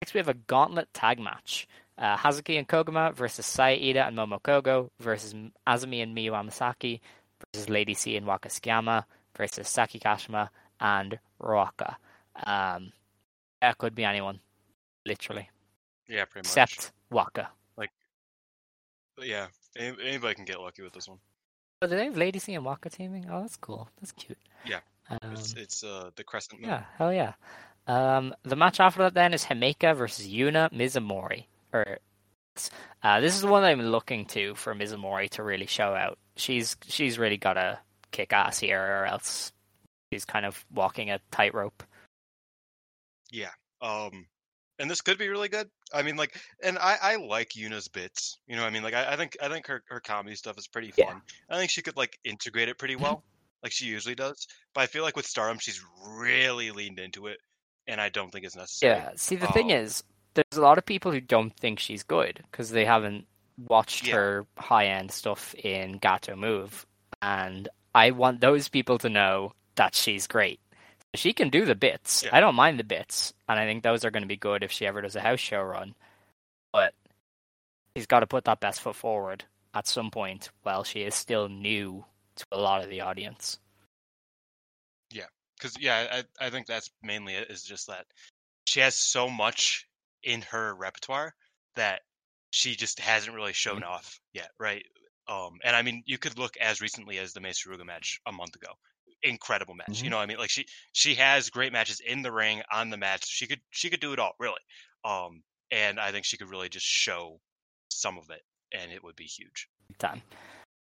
next we have a gauntlet tag match. Uh, Hazuki and Koguma versus Saya Iida and Momo Kohgo versus Azumi and Miyu Amasaki versus Lady C and Waka Tsukiyama versus Saki Kashima and Ruaka. Um, that could be anyone, literally, Yeah, pretty much. except Waka. But yeah, anybody can get lucky with this one. Oh, do they have Lady C and Waka teaming? Oh, that's cool. That's cute. Yeah. Um, It's it's uh the crescent moon. yeah, hell yeah. Um, the match after that then is Himeka versus Yuna Mizumori. Or, uh, this is the one that I'm looking to for Mizumori to really show out. She's she's really got to kick ass here, or else she's kind of walking a tightrope. Yeah. Um, and this could be really good. I mean, like, and I I like Yuna's bits. You know, what I mean, like, I, I think I think her her comedy stuff is pretty Yeah. fun. I think she could like integrate it pretty mm-hmm. well, like she usually does. But I feel like with Stardom, she's really leaned into it, and I don't think it's necessary. Yeah. See, the thing Oh. is, there's a lot of people who don't think she's good because they haven't watched Yeah. her high end stuff in Gatoh Move, and I want those people to know that she's great. She can do the bits. Yeah. I don't mind the bits, and I think those are going to be good if she ever does a house show run. But she's got to put that best foot forward at some point while she is still new to a lot of the audience. Yeah, because yeah, I I think that's mainly it. Is just that she has so much in her repertoire that she just hasn't really shown off yet, right? Um, and I mean, you could look as recently as the Mei Suruga match a month ago. Incredible match, you Mhm. know. what I mean, like she she has great matches in the ring, on the match. She could she could do it all, really. Um, and I think she could really just show some of it, and it would be huge. Time.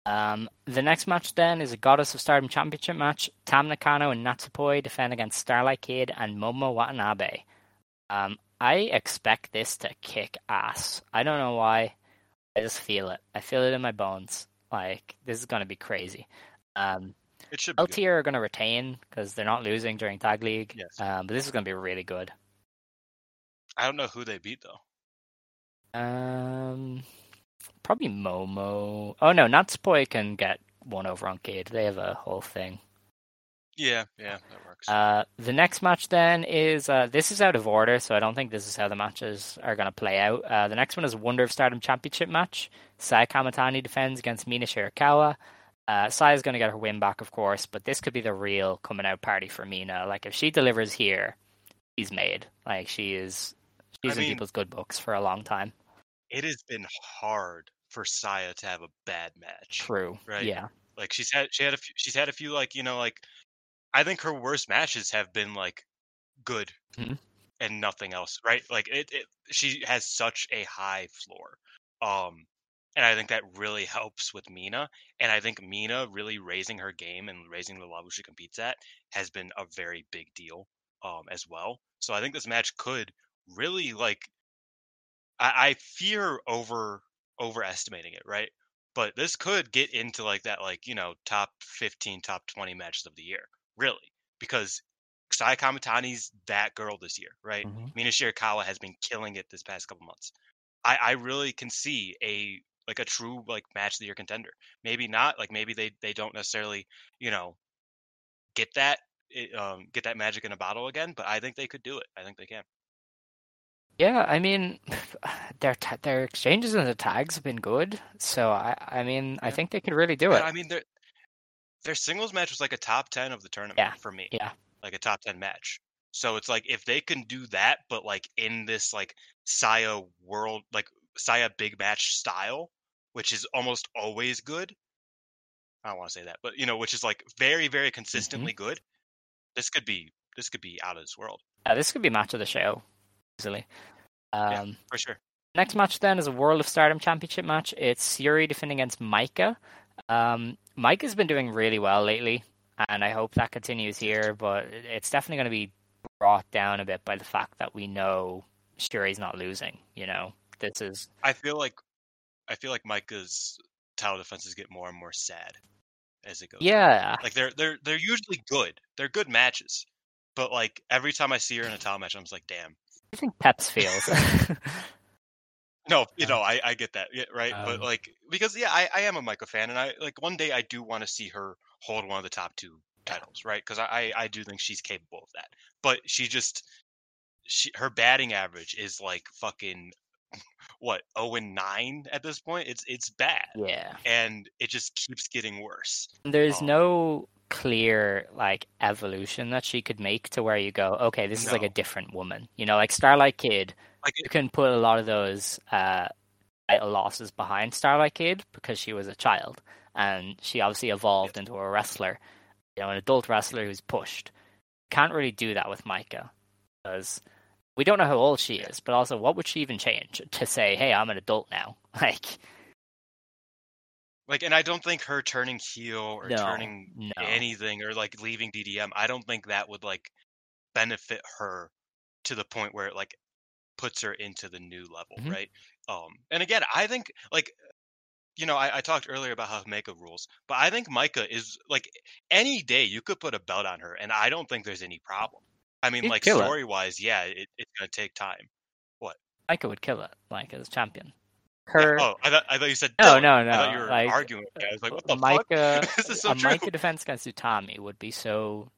Um, the next match then is a Goddess of Stardom Championship match. Tam Nakano and Natsupoi defend against Starlight Kid and Momo Watanabe. Um, I expect this to kick ass. I don't know why. I just feel it. I feel it in my bones. Like this is gonna be crazy. Um, It should be. good. Are gonna retain because they're not losing during Tag League. Yes. Um, but this is gonna be really good. I don't know who they beat though. Um, probably Momo. Oh no, Natsupoi can get one over on Kid. They have a whole thing. Yeah, yeah, that works. Uh, the next match then is uh, this is out of order, so I don't think this is how the matches are going to play out. Uh, the next one is Wonder of Stardom Championship match. Sai Kamitani defends against Mina Shirakawa. Uh, Sai is going to get her win back, of course, but this could be the real coming out party for Mina. Like if she delivers here, she's made. Like she is, she's in mean- people's good books for a long time. it has been hard for Saya to have a bad match. True. Right. Yeah. Like she's had she had a few, she's had a few like you know like I think her worst matches have been like good Mhm. and nothing else. Right. Like it, it she has such a high floor. Um and I think that really helps with Mina. And I think Mina really raising her game and raising the level she competes at has been a very big deal um as well. So I think this match could really like I, I fear over overestimating it, right? But this could get into like that, like you know, top fifteen, top twenty matches of the year, really, because Sai Kamitani's that girl this year, right? Mhm. Mina Shirakawa has been killing it this past couple months. I, I really can see a like a true like match of the year contender. Maybe not, like maybe they they don't necessarily, you know, get that um get that magic in a bottle again, but I think they could do it. I think they can. Yeah, I mean, their ta- their exchanges and the tags have been good. So I, I mean, I think they could really do it. I mean, their their singles match was like a top ten of the tournament Yeah, for me. yeah. like a top ten match. So it's like if they can do that, but like in this like Saya world, like Saya big match style, which is almost always good. I don't want to say that, but you know, which is like very, very consistently good. This could be this could be out of this world Uh, this could be match of the show easily. Yeah. Um, for sure. Next match then is a World of Stardom Championship match. It's Shuri defending against Maika. Um, Maika's been doing really well lately, and I hope that continues here. But it's definitely going to be brought down a bit by the fact that we know Shuri's not losing. You know, this is I feel like I feel like Maika's title defenses get more and more sad as it goes. on. yeah, Like they're they're they're usually good. They're good matches. But like every time I see her in a title match, I'm just like, damn. I think Peps feels. No, you know, I, I get that, yeah, right? but Um, like because yeah, I, I am a Maika fan, and I like one day I do want to see her hold one of the top two titles, right? Because I, I I do think she's capable of that. But she just she her batting average is like fucking what 0 and 9 at this point. It's it's bad, yeah. and it just keeps getting worse. There's Um, no clear like evolution that she could make to where you go, okay, this is like a different woman. You know, like Starlight Kid, Like you can put a lot of those uh losses behind Starlight Kid because she was a child and she obviously evolved into a wrestler, you know, an adult wrestler who's pushed. Can't really do that with Maika because we don't know how old she is, but also what would she even change to say, hey, I'm an adult now? Like, Like, and I don't think her turning heel or No, turning no. anything or like leaving DDM, I don't think that would like benefit her to the point where it like puts her into the new level, Mhm. right? Um, and again, I think like you know, I, I talked earlier about how Maika rules, but I think Maika is like any day you could put a belt on her, and I don't think there's any problem. I mean, She'd like kill it. story wise, yeah, it, it's gonna take time. What? Maika would kill it, like as champion. Yeah, Her oh, I thought I thought you said No, Dylan. no, I thought no, you were like, arguing. with me. I was like, what the Maika, fuck? this is so a true. Maika defense against Utami would be so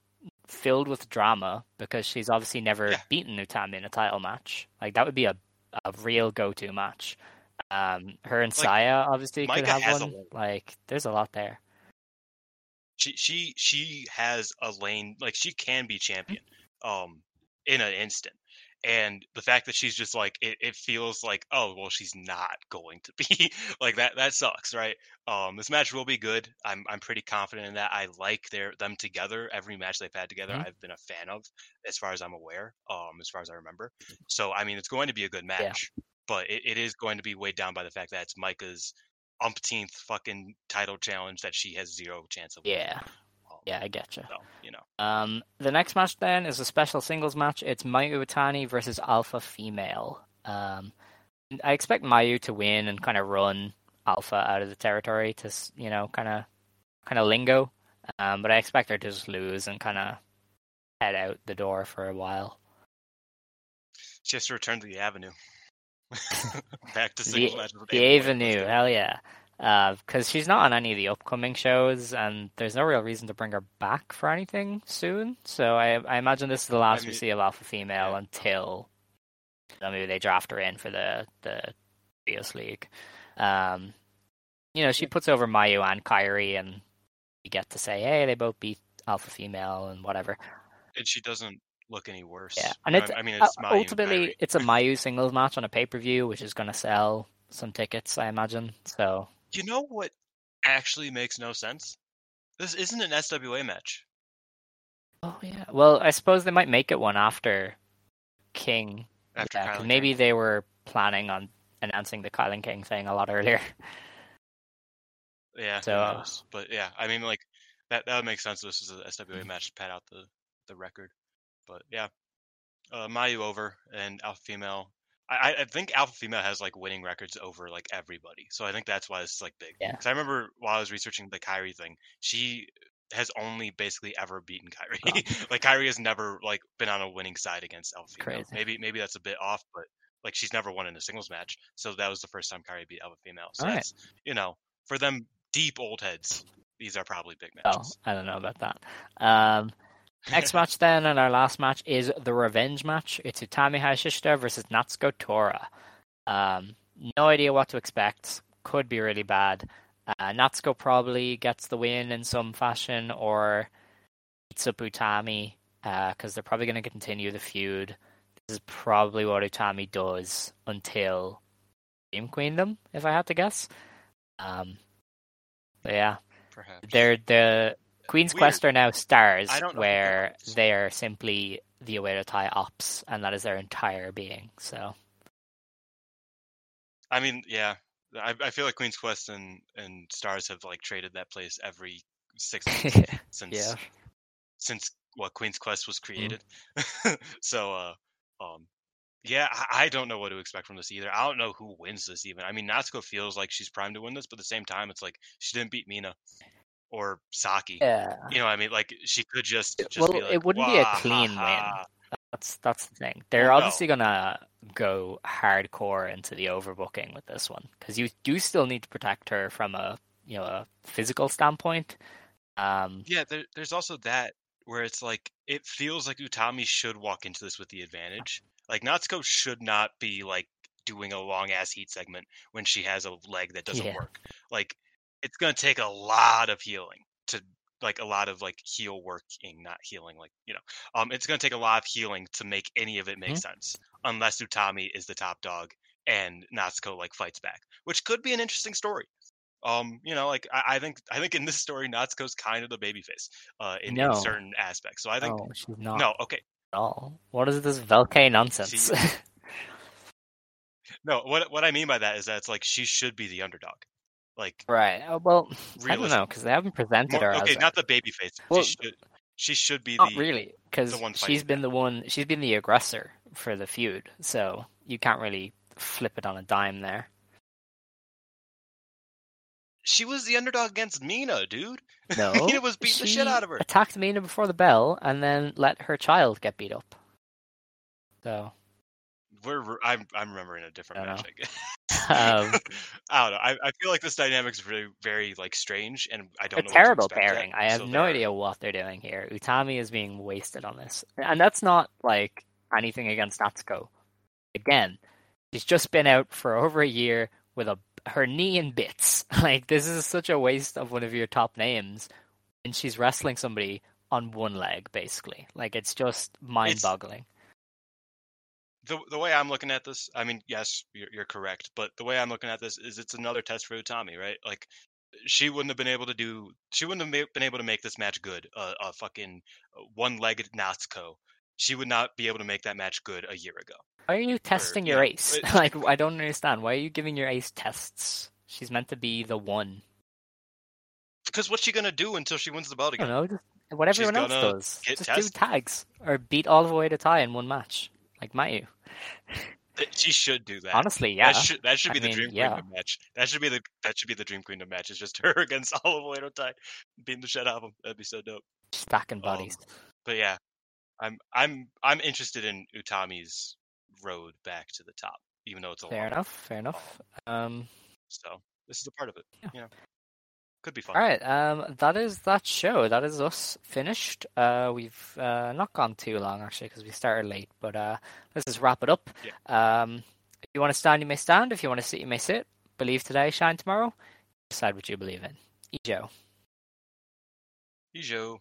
filled with drama because she's obviously never Yeah. beaten Utami in a title match. Like that would be a a real go to match. Um, her and Like, Saya obviously could have has a one. Like there's a lot there. she she she has a lane like she can be champion um in an instant and the fact that she's just like it, it feels like oh well she's not going to be like that that sucks right um this match will be good i'm i'm pretty confident in that i like their them together every match they've had together Mhm. i've been a fan of as far as i'm aware um as far as i remember so i mean it's going to be a good Yeah. match but it, it is going to be weighed down by the fact that it's maika's umpteenth fucking title challenge that she has zero chance of winning. Yeah, yeah, I get you. so you know, Um, the next match then is a special singles match. It's Mayu Iwatani versus Alpha Female. Um, I expect Mayu to win and kind of run Alpha out of the territory to you know kind of kind of lingo. Um, but I expect her to just lose and kind of head out the door for a while. she has to return to the avenue. Back to The, singles matches with the Ava Williams. Let's Avenue, hell yeah. Because she's not on any of the upcoming shows, and there's no real reason to bring her back for anything soon. So I, I imagine this is the last we mean- see of Alpha Female yeah. until you know, maybe they draft her in for the the Trios League. Um, you know, she puts over Mayu and Kairi, and you get to say, hey, they both beat Alpha Female and whatever. And she doesn't look any worse. Yeah, and it's I mean, uh, it's Mayu ultimately it's a Mayu singles match on a pay per view, which is going to sell some tickets, I imagine. So You know what actually makes no sense? This isn't an SWA match. Oh yeah. Well, I suppose they might make it one after King. After Yeah, maybe King. they were planning on announcing the KiLynn King thing a lot earlier. Yeah, So, who knows? But yeah, I mean, like that that would make sense. This is a SWA Mm-hmm. match to pad out the the record. But yeah, uh, Mayu over and Alpha Female. I, I- think Alpha Female has like winning records over like everybody, so I think that's why this is like big. Yeah. Because I remember while I was researching the Kairi thing, she has only basically ever beaten Kairi. like Kairi has never like been on a winning side against Alpha Female. Crazy. Maybe maybe that's a bit off, but like she's never won in a singles match, so that was the first time Kairi beat Alpha Female. So Alright. that's you know for them deep old heads, these are probably big Oh, matches. I don't know about that. Um, next match then, and our last match is the revenge match. It's Utami Hayashishita versus Natsuko Tora. Um, no idea what to expect. Could be really bad. Uh, Natsuko probably gets the win in some fashion or beats up Utami. because they're probably going to continue the feud. This is probably what Utami does until Dream Queendom, if I had to guess. Um, but yeah, Perhaps. they're the Queen's Weird. Quest are now stars, I don't know who where they are simply the Oedo Tai ops, and that is their entire being. So I mean, yeah. I, I feel like Queen's Quest and, and Stars have like traded that place every six months since yeah, since what Queen's Quest was Mm-hmm. created. so uh um yeah, I, I don't know what to expect from this either. I don't know who wins this even. I mean Natsuko feels like she's primed to win this, but at the same time it's like she didn't beat Mina or Saki. yeah. You know what I mean? Like she could just, just Well, be like, it wouldn't be a "Wah, ha, clean win. That's that's the thing. They're Well, no. obviously gonna go hardcore into the overbooking with this one because you do still need to protect her from a you know a physical standpoint. Um, Yeah, there, there's also that where it's like it feels like Utami should walk into this with the advantage. Like Natsuko should not be like doing a long ass heat segment when she has a leg that doesn't Yeah. work. Like it's gonna take a lot of healing to like a lot of like heal working, not healing, like you know. Um it's gonna take a lot of healing to make any of it make Mhm. sense. Unless Utami is the top dog and Natsuko like fights back. Which could be an interesting story. Um, you know, like I, I think I think in this story Natsuko's kind of the babyface uh in, in certain aspects. So I think no, she's not no, okay. all. What is this Velke nonsense? See- No, what what I mean by that is that it's like she should be the underdog. Like right. uh, Well, I don't know because they haven't presented more- her okay, as a- not the babyface. Well, she should she should be not the really because she's been the one. She's been the aggressor for the feud, so you can't really flip it on a dime there. she was the underdog against Mina, dude. No, Mina was beating the shit out of her. Attacked Mina before the bell, and then let her child get beat up. So We're I'm I'm remembering a different match. I guess. Um, I don't know. I, I feel like this dynamic is very very like strange, and I don't a know. terrible pairing. I have so no idea what they're doing here. Utami is being wasted on this, and that's not like anything against Natsuko. Again, she's just been out for over a year with a her knee in bits. Like this is such a waste of one of your top names, and she's wrestling somebody on one leg, basically. Like it's just mind-boggling. The the way I'm looking at this, I mean, yes, you're, you're correct, but the way I'm looking at this is it's another test for Utami, right? Like she wouldn't have been able to do, she wouldn't have ma- been able to make this match good. Uh, a fucking one-legged Natsuko, she would not be able to make that match good a year ago. Why are you testing you your know, ace? it- like I don't understand. Why are you giving your ace tests? She's meant to be the one. Because what's she gonna do until she wins the belt I don't know, just what everyone else does. Just do tags or beat all the way to tie in one match, like Mayu. She should do that. Honestly, yeah. That should that should I be the mean, Dream yeah. Match. That should be the that should be the Dream Queendom match. It's just her against Olive Oedo Tai beating the shit out of him. That'd be so dope. Stacking Um, bodies. But yeah, I'm I'm I'm interested in Utami's road back to the top, even though it's a fair long. enough. Fair enough. Um, So this is a part of it. Yeah. You know, could be fun. all right. Um, that is that show. That is us finished. Uh, we've uh, not gone too long actually because we started late. But uh, let's just wrap it up. Um, if you want to stand, you may stand. If you want to sit, you may sit. Believe today, shine tomorrow. Decide what you believe in. Joe. Ijo.